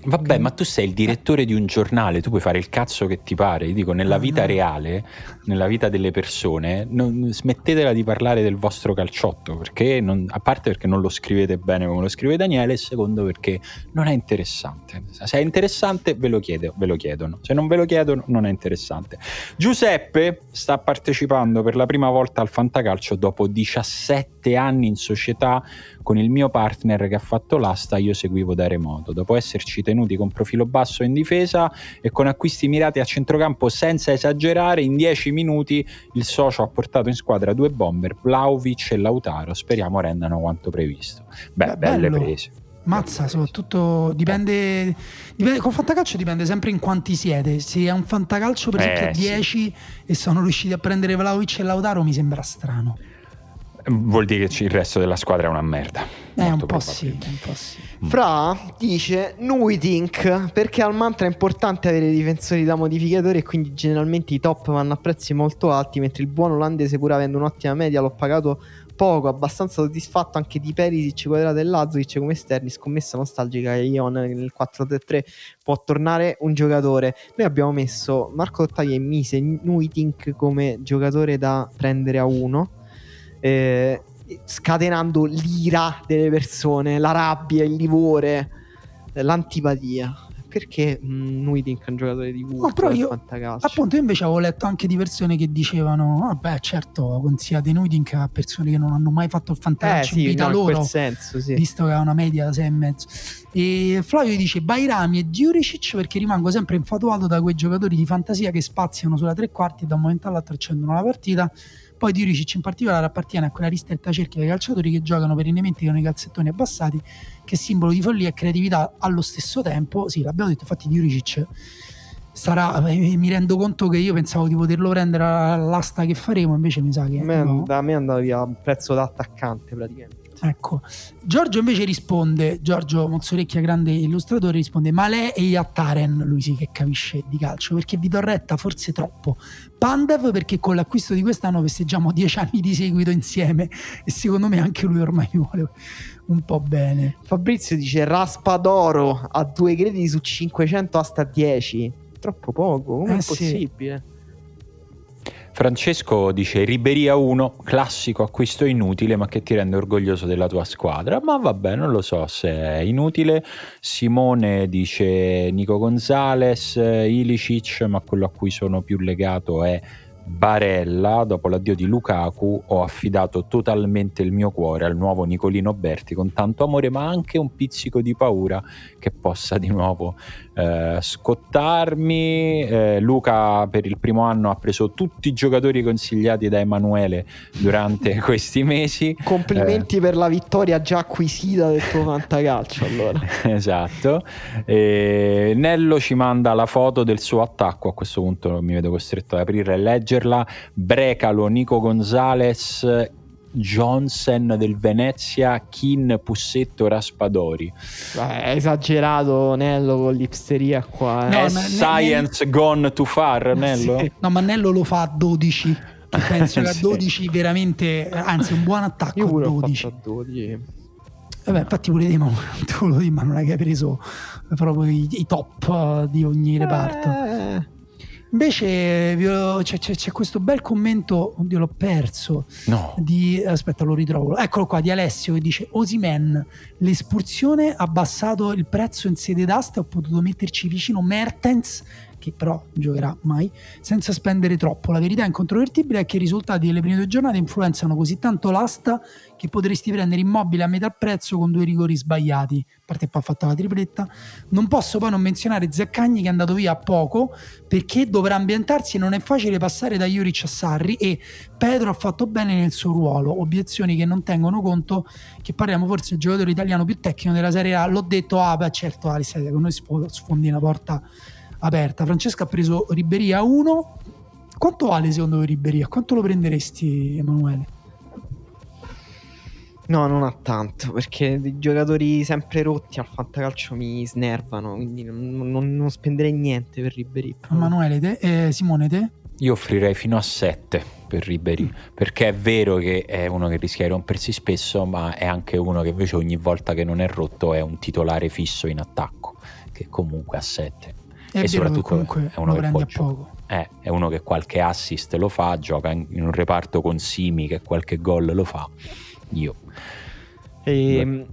Vabbè, ma tu sei il direttore di un giornale, tu puoi fare il cazzo che ti pare. Io dico, nella vita ah. reale, nella vita delle persone, non, smettetela di parlare del vostro calciotto, perché non, a parte perché non lo scrivete bene come lo scrive Daniele, e secondo perché non è interessante. Se è interessante ve lo, chiedo, ve lo chiedono, se non ve lo chiedono non è interessante. Giuseppe sta partecipando per la prima volta al Fantacalcio dopo 17 anni in società con il mio partner che ha fatto l'asta, io seguivo da remoto. Dopo esserci tenuti con profilo basso in difesa e con acquisti mirati a centrocampo senza esagerare, in 10 minuti il socio ha portato in squadra due bomber, Vlaovic e Lautaro. Speriamo rendano quanto previsto. Beh, Beh belle bello. prese. Mazza, soprattutto dipende, dipende, Con fantacalcio dipende sempre in quanti siete. Se è un fantacalcio, per esempio, eh, 10 sì. e sono riusciti a prendere Vlaovic e Lautaro, mi sembra strano. Vuol dire che il resto della squadra è una merda. Eh, un po, sì, un po' sì. Mm. Fra dice Nuitink perché al mantra è importante avere difensori da modificatori e quindi generalmente i top vanno a prezzi molto alti mentre il buon olandese pur avendo un'ottima media l'ho pagato poco, abbastanza soddisfatto anche di Perisic, Quadrato e Lazovic come esterni, scommessa nostalgica che Ion nel 4-3-3 può tornare un giocatore. Noi abbiamo messo Marco Dottaglia e mise Nuitink come giocatore da prendere a uno eh, scatenando l'ira delle persone, la rabbia, il livore, l'antipatia. Perché mm, Nuidink è un giocatore di Wurf no, però io, appunto io invece avevo letto anche di persone che dicevano vabbè certo consigliate Nuidink a persone che non hanno mai fatto il fantacalcio eh, sì, in vita no, loro senso, sì. visto che ha una media da 6,5 e Flavio dice Bairami e Diuricic perché rimango sempre infatuato da quei giocatori di fantasia che spaziano sulla tre quarti e da un momento all'altro accendono la partita poi Diricic in particolare appartiene a quella ristretta cerchia dei calciatori che giocano perennemente con i calzettoni abbassati, che è simbolo di follia e creatività allo stesso tempo. Sì, l'abbiamo detto, infatti Diricic sarà, eh, mi rendo conto che io pensavo di poterlo prendere all'asta che faremo, invece mi sa che... Me, no. Da me è andato via un prezzo da attaccante praticamente. Ecco, Giorgio invece risponde, Giorgio Mozzorecchia, grande illustratore, risponde, ma lei e Yattaren, lui sì che capisce di calcio, perché vi do retta forse troppo. Pandev perché con l'acquisto di quest'anno festeggiamo dieci anni di seguito insieme e secondo me anche lui ormai mi vuole un po' bene. Fabrizio dice Raspadoro a due crediti su 500 asta 10. Troppo poco, come eh, è possibile? Francesco dice Riberia 1, classico acquisto inutile ma che ti rende orgoglioso della tua squadra. Ma vabbè, non lo so se è inutile. Simone dice Nico Gonzales, Ilicic, ma quello a cui sono più legato è Barella, dopo l'addio di Lukaku, ho affidato totalmente il mio cuore al nuovo Nicolino Berti con tanto amore, ma anche un pizzico di paura che possa di nuovo eh, scottarmi. Eh, Luca per il primo anno ha preso tutti i giocatori consigliati da Emanuele durante questi mesi. Complimenti eh, per la vittoria già acquisita del tuo fantacalcio. Allora. esatto. E Nello ci manda la foto del suo attacco. A questo punto mi vedo costretto ad aprire e leggerla. Brecalo, Nico Gonzales Johnson del Venezia, Kin, Pussetto, Raspadori. È esagerato Nello con l'ipsteria qua. Eh. No, È science ne- gone too far, Nello? Sì. No, ma Nello lo fa a 12. Penso che a 12 veramente, anzi un buon attacco Io pure a 12. a 12. Vabbè, infatti pure te, ma, tu ma non è che hai preso proprio i, i top di ogni reparto. Invece c'è, c'è, c'è, questo bel commento, oddio l'ho perso, no. di, aspetta lo ritrovo, eccolo qua, di Alessio che dice Osimen, l'espulsione ha abbassato il prezzo in sede d'asta, ho potuto metterci vicino Mertens che però giocherà mai, senza spendere troppo. La verità incontrovertibile è che i risultati delle prime due giornate influenzano così tanto l'asta che potresti prendere immobile a metà prezzo con due rigori sbagliati. A parte poi ha fatto la tripletta. Non posso poi non menzionare Zaccagni che è andato via a poco perché dovrà ambientarsi e non è facile passare da Juric a Sarri e Pedro ha fatto bene nel suo ruolo. Obiezioni che non tengono conto che parliamo forse del giocatore italiano più tecnico della Serie A. L'ho detto, ah beh certo Alessandro, con noi sfondi una porta aperta. Francesca ha preso Riberia 1. Quanto vale secondo voi Riberia? Quanto lo prenderesti, Emanuele? No, non ha tanto, perché i giocatori sempre rotti al fantacalcio mi snervano, quindi non, non, non spenderei niente per Ribery. Emanuele, te? Eh, Simone, te? Io offrirei fino a 7 per Ribery, mm. perché è vero che è uno che rischia di rompersi spesso, ma è anche uno che invece ogni volta che non è rotto è un titolare fisso in attacco, che comunque ha 7 è e soprattutto comunque è uno che prende a poco. Eh, è uno che qualche assist lo fa, gioca in un reparto con Simi che qualche gol lo fa. Io. E, ehm,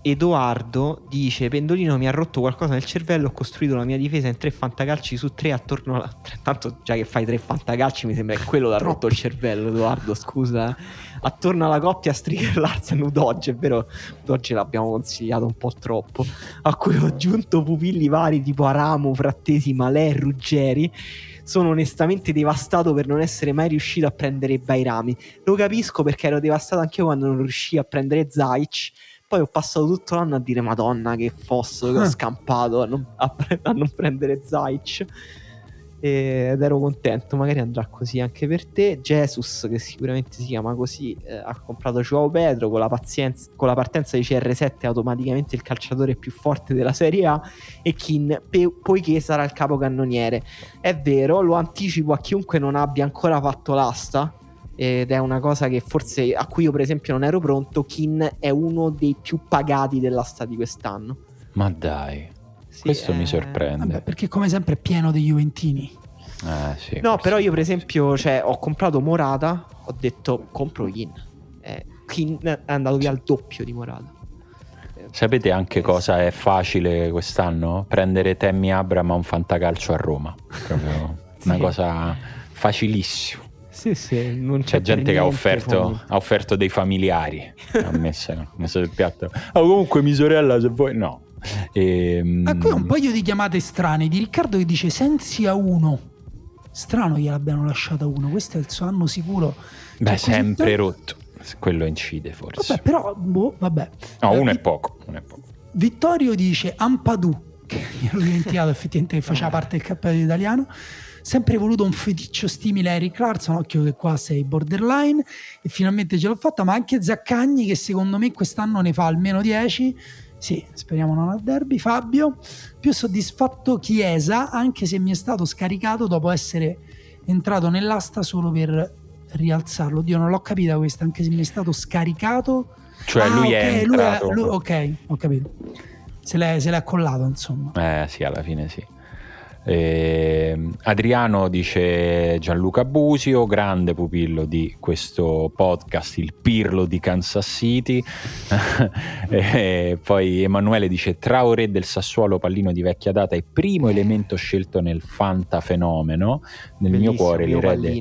Edoardo dice: Pendolino mi ha rotto qualcosa nel cervello. Ho costruito la mia difesa in tre fantacalci su tre attorno alla. Tanto già che fai tre fantacalci, mi sembra che quello l'ha rotto il cervello. Edoardo, scusa. Attorno alla coppia Striker Larsen Udoge, è vero, Udoge l'abbiamo consigliato un po' troppo. A cui ho aggiunto pupilli vari tipo Aramo, Frattesi, Malè, Ruggeri sono onestamente devastato per non essere mai riuscito a prendere Bairami. Lo capisco perché ero devastato anche io quando non riuscii a prendere Zaic poi ho passato tutto l'anno a dire Madonna che fosso che ho scampato a non, a, a non prendere Zaic ed ero contento magari andrà così anche per te. Jesus che sicuramente si chiama così eh, ha comprato Joao Pedro con la, pazienza, con la partenza di CR7 automaticamente il calciatore più forte della Serie A e Kin pe- poiché sarà il capocannoniere. È vero lo anticipo a chiunque non abbia ancora fatto l'asta ed è una cosa che forse a cui io per esempio non ero pronto, Kin è uno dei più pagati dell'asta di quest'anno. Ma dai, sì, questo è... mi sorprende. Vabbè, perché come sempre è pieno di Juventini. Eh, sì, no, però io per esempio cioè, ho comprato Morata, ho detto compro Kin. Eh, Kin è andato via al doppio di Morata. Sapete anche cosa è facile quest'anno? Prendere Temmi Abram a un fantacalcio a Roma. Proprio sì. una cosa facilissima. Sì, sì, non c'è, c'è gente che ha offerto, ha offerto, dei familiari. ha messo, messo il piatto. Oh, comunque, mia sorella, se vuoi, no. E, ah, qui un paio di chiamate strane di Riccardo che dice Sensi a uno. Strano gliel'abbiano lasciata uno. Questo è il suo anno sicuro. Beh, sempre rotto. Quello incide forse. Vabbè, però, boh, vabbè. No, uno, eh, è poco, uno è poco. Vittorio dice Ampadu, che mi ero dimenticato effettivamente che faceva parte del cappello italiano sempre voluto un feticcio simile a Eric Clarkson, occhio che qua sei borderline e finalmente ce l'ho fatta, ma anche Zaccagni che secondo me quest'anno ne fa almeno 10. Sì, speriamo non al derby. Fabio, più soddisfatto Chiesa, anche se mi è stato scaricato dopo essere entrato nell'asta solo per rialzarlo. Dio, non l'ho capita questa, anche se mi è stato scaricato. Cioè ah, lui okay, è entrato. Lui è, lui, ok, ho capito. Se l'è, se l'è accollato, insomma. Eh sì, alla fine sì. Eh, Adriano dice Gianluca Busio, grande pupillo di questo podcast, il Pirlo di Kansas City. e poi Emanuele dice Traoré del Sassuolo, pallino di vecchia data e primo elemento scelto nel Fanta fenomeno. Nel Bellissimo, mio cuore l'erede,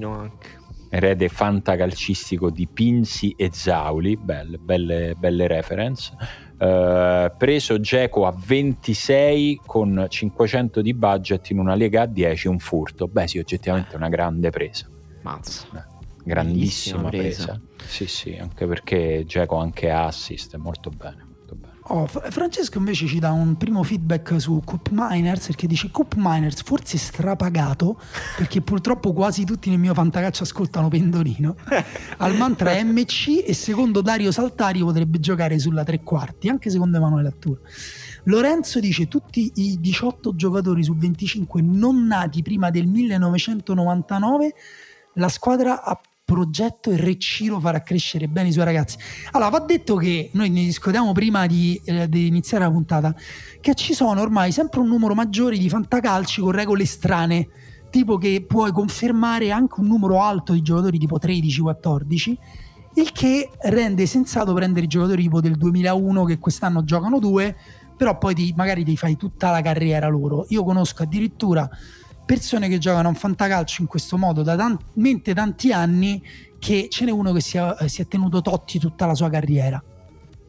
erede fantacalcistico di Pinzi e Zauli, belle, belle, belle reference. Uh, preso Geco a 26 con 500 di budget in una lega a 10 un furto beh sì oggettivamente è una grande presa mazza eh, grandissima presa. presa. sì sì anche perché Geco anche assist molto bene Oh, Francesco invece ci dà un primo feedback su Coop Miners perché dice Coop Miners forse strapagato perché purtroppo quasi tutti nel mio fantacaccio ascoltano Pendolino. Al mantra MC e secondo Dario Saltari potrebbe giocare sulla tre quarti anche secondo Emanuele Atturo Lorenzo dice tutti i 18 giocatori su 25 non nati prima del 1999 la squadra ha progetto e Recciro farà crescere bene i suoi ragazzi. Allora, va detto che noi ne discutiamo prima di, eh, di, iniziare la puntata, che ci sono ormai sempre un numero maggiore di fantacalci con regole strane. tipo che puoi confermare anche un numero alto di giocatori tipo 13-14 il che rende sensato prendere i giocatori tipo del 2001 che quest'anno giocano due però poi ti, magari ti fai tutta la carriera loro io conosco addirittura persone che giocano a un fantacalcio in questo modo da talmente tanti anni che ce n'è uno che si è, si è tenuto Totti tutta la sua carriera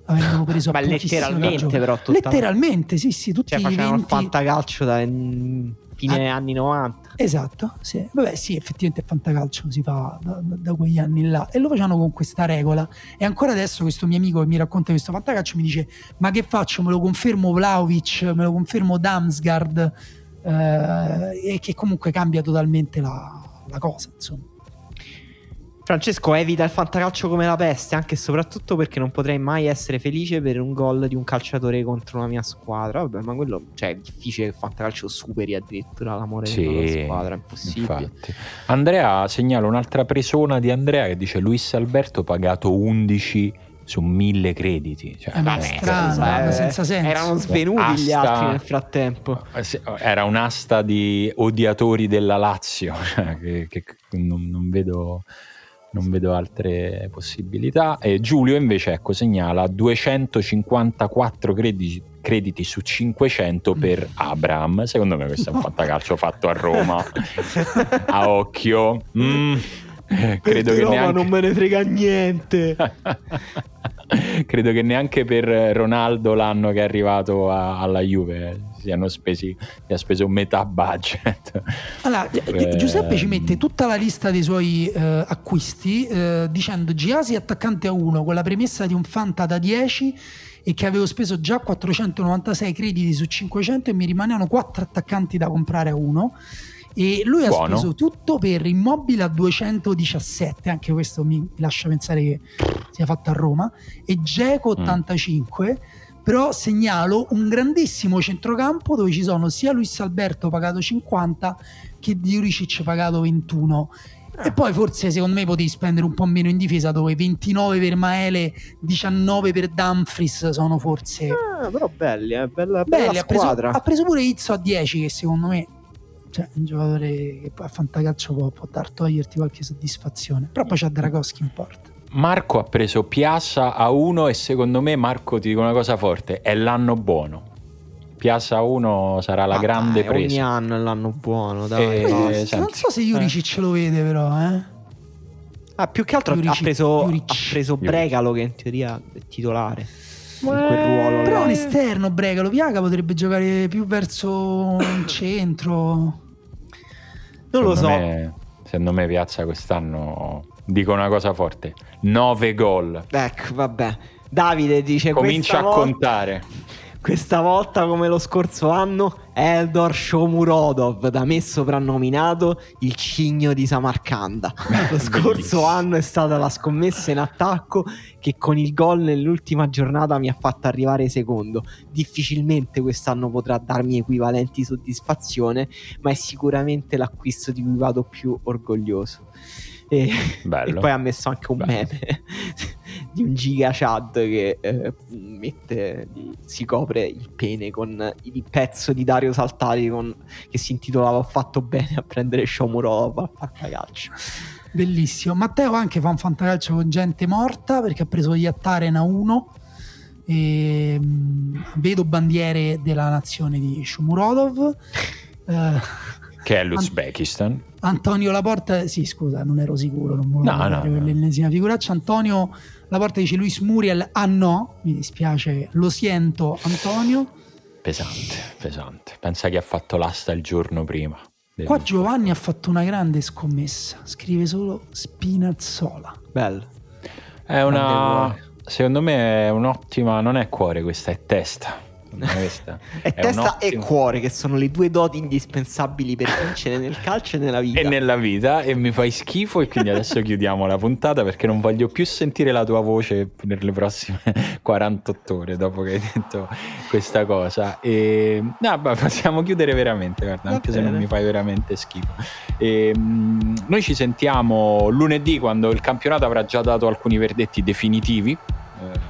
avendo preso ma letteralmente però tutta... letteralmente sì sì tutti cioè facevano 20... il fantacalcio da fine ah, anni 90 esatto sì. vabbè sì effettivamente il fantacalcio si fa da, da, da, quegli anni là. E lo facevano con questa regola. E ancora adesso questo mio amico che mi racconta questo fantacalcio mi dice ma che faccio? Me lo confermo Vlaovic me lo confermo Damsgaard eh, e che comunque cambia totalmente la, la cosa insomma Francesco evita il fantacalcio come la peste, anche e soprattutto perché non potrei mai essere felice per un gol di un calciatore contro la mia squadra. Vabbè, ma quello cioè, è difficile che il fantacalcio superi addirittura l'amore sì, della squadra, è impossibile. Infatti. Andrea segnala un'altra presona di Andrea che dice Luis Alberto pagato 11 su mille crediti. Cioè, eh, ma è strano, eh, senza senso. Erano svenuti asta, gli altri nel frattempo. Eh, era un'asta di odiatori della Lazio, che, che non, non vedo non vedo altre possibilità. E Giulio invece ecco, segnala 254 crediti, crediti su 500 per Abram. Secondo me questo è un fantacalcio fatto a Roma. a occhio. Mm. Credo che Roma neanche... non me ne frega niente. Credo che neanche per Ronaldo l'anno che è arrivato a, alla Juve siano spesi, si ha speso metà budget. Allora, eh, Giuseppe ci mette tutta la lista dei suoi eh, acquisti eh, dicendo Giasi attaccante a 1 con la premessa di un Fanta da 10 e che avevo speso già 496 crediti su 500 e mi rimanevano 4 attaccanti da comprare a 1 e lui Buono. ha speso tutto per immobile a 217 anche questo mi lascia pensare che sia fatto a Roma e Geco 85 mm però segnalo un grandissimo centrocampo dove ci sono sia Luis Alberto pagato 50 che Diuricic pagato 21 e ah. poi forse secondo me potevi spendere un po' meno in difesa dove 29 per Maele 19 per Dumfries sono forse ah, però belli eh? bella, bella belli, ha, preso, ha preso, pure Izzo a 10 che secondo me cioè, un giocatore che a fantacalcio può, può dar toglierti qualche soddisfazione però poi c'ha Dragoschi in porta Marco ha preso Piazza a 1 e secondo me Marco ti dico una cosa forte, è l'anno buono. Piazza a 1 sarà la ah, grande presa. Ogni anno è l'anno buono, dai. Eh, no, non so se Juricic eh. lo vede però, eh. Ah, più che altro Juricic, ha preso, ha preso Bregalo che in teoria è titolare. In quel ruolo però là. un esterno Bregalo, Piaga potrebbe giocare più verso il centro. Non secondo lo so. Me, secondo me Piazza quest'anno dico una cosa forte: 9 gol. Ecco, vabbè. Davide dice: Comincia a volta, contare. Questa volta, come lo scorso anno, Eldor Shomurodov, da me soprannominato il cigno di Samarcanda. Lo scorso anno è stata la scommessa in attacco che con il gol nell'ultima giornata mi ha fatto arrivare secondo. Difficilmente quest'anno potrà darmi equivalenti soddisfazione, ma è sicuramente l'acquisto di cui vado più orgoglioso. E, e, poi ha messo anche un Bello. meme di un giga Chad che eh, mette, si copre il pene con il pezzo di Dario Saltari con, che si intitolava Ho fatto bene a prendere Shomurov a fantacalcio. Bellissimo. Matteo anche fa un fantacalcio con gente morta perché ha preso gli Attaren a 1 e mh, vedo bandiere della nazione di Shomurodov. Eh, che è l'Uzbekistan. Antonio Laporta, sì, scusa, non ero sicuro, non volevo no, no, no. l'ennesima figuraccia. Antonio Laporta dice Luis Muriel, ah no, mi dispiace, lo sento Antonio. Pesante, pesante. Pensa che ha fatto l'asta il giorno prima. Qua Giovanni ha fatto una grande scommessa, scrive solo Spinazzola. Bello. È una... Secondo me è un'ottima, non è cuore questa, è testa questa. e è testa e cuore, che sono le due doti indispensabili per vincere nel calcio e nella vita. E nella vita, e mi fai schifo. E quindi adesso chiudiamo la puntata perché non voglio più sentire la tua voce per le prossime 48 ore dopo che hai detto questa cosa. E no, beh, possiamo chiudere veramente, guarda, anche se non mi fai veramente schifo. E, mh, noi ci sentiamo lunedì quando il campionato avrà già dato alcuni verdetti definitivi. Eh,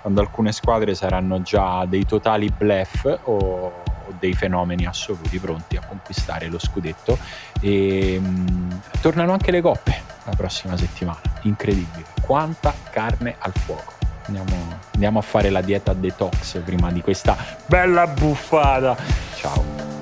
quando alcune squadre saranno già dei totali bluff o, o dei fenomeni assoluti pronti a conquistare lo scudetto e mh, tornano anche le coppe la prossima settimana, incredibile, quanta carne al fuoco. Andiamo, andiamo a fare la dieta detox prima di questa bella buffata. Ciao.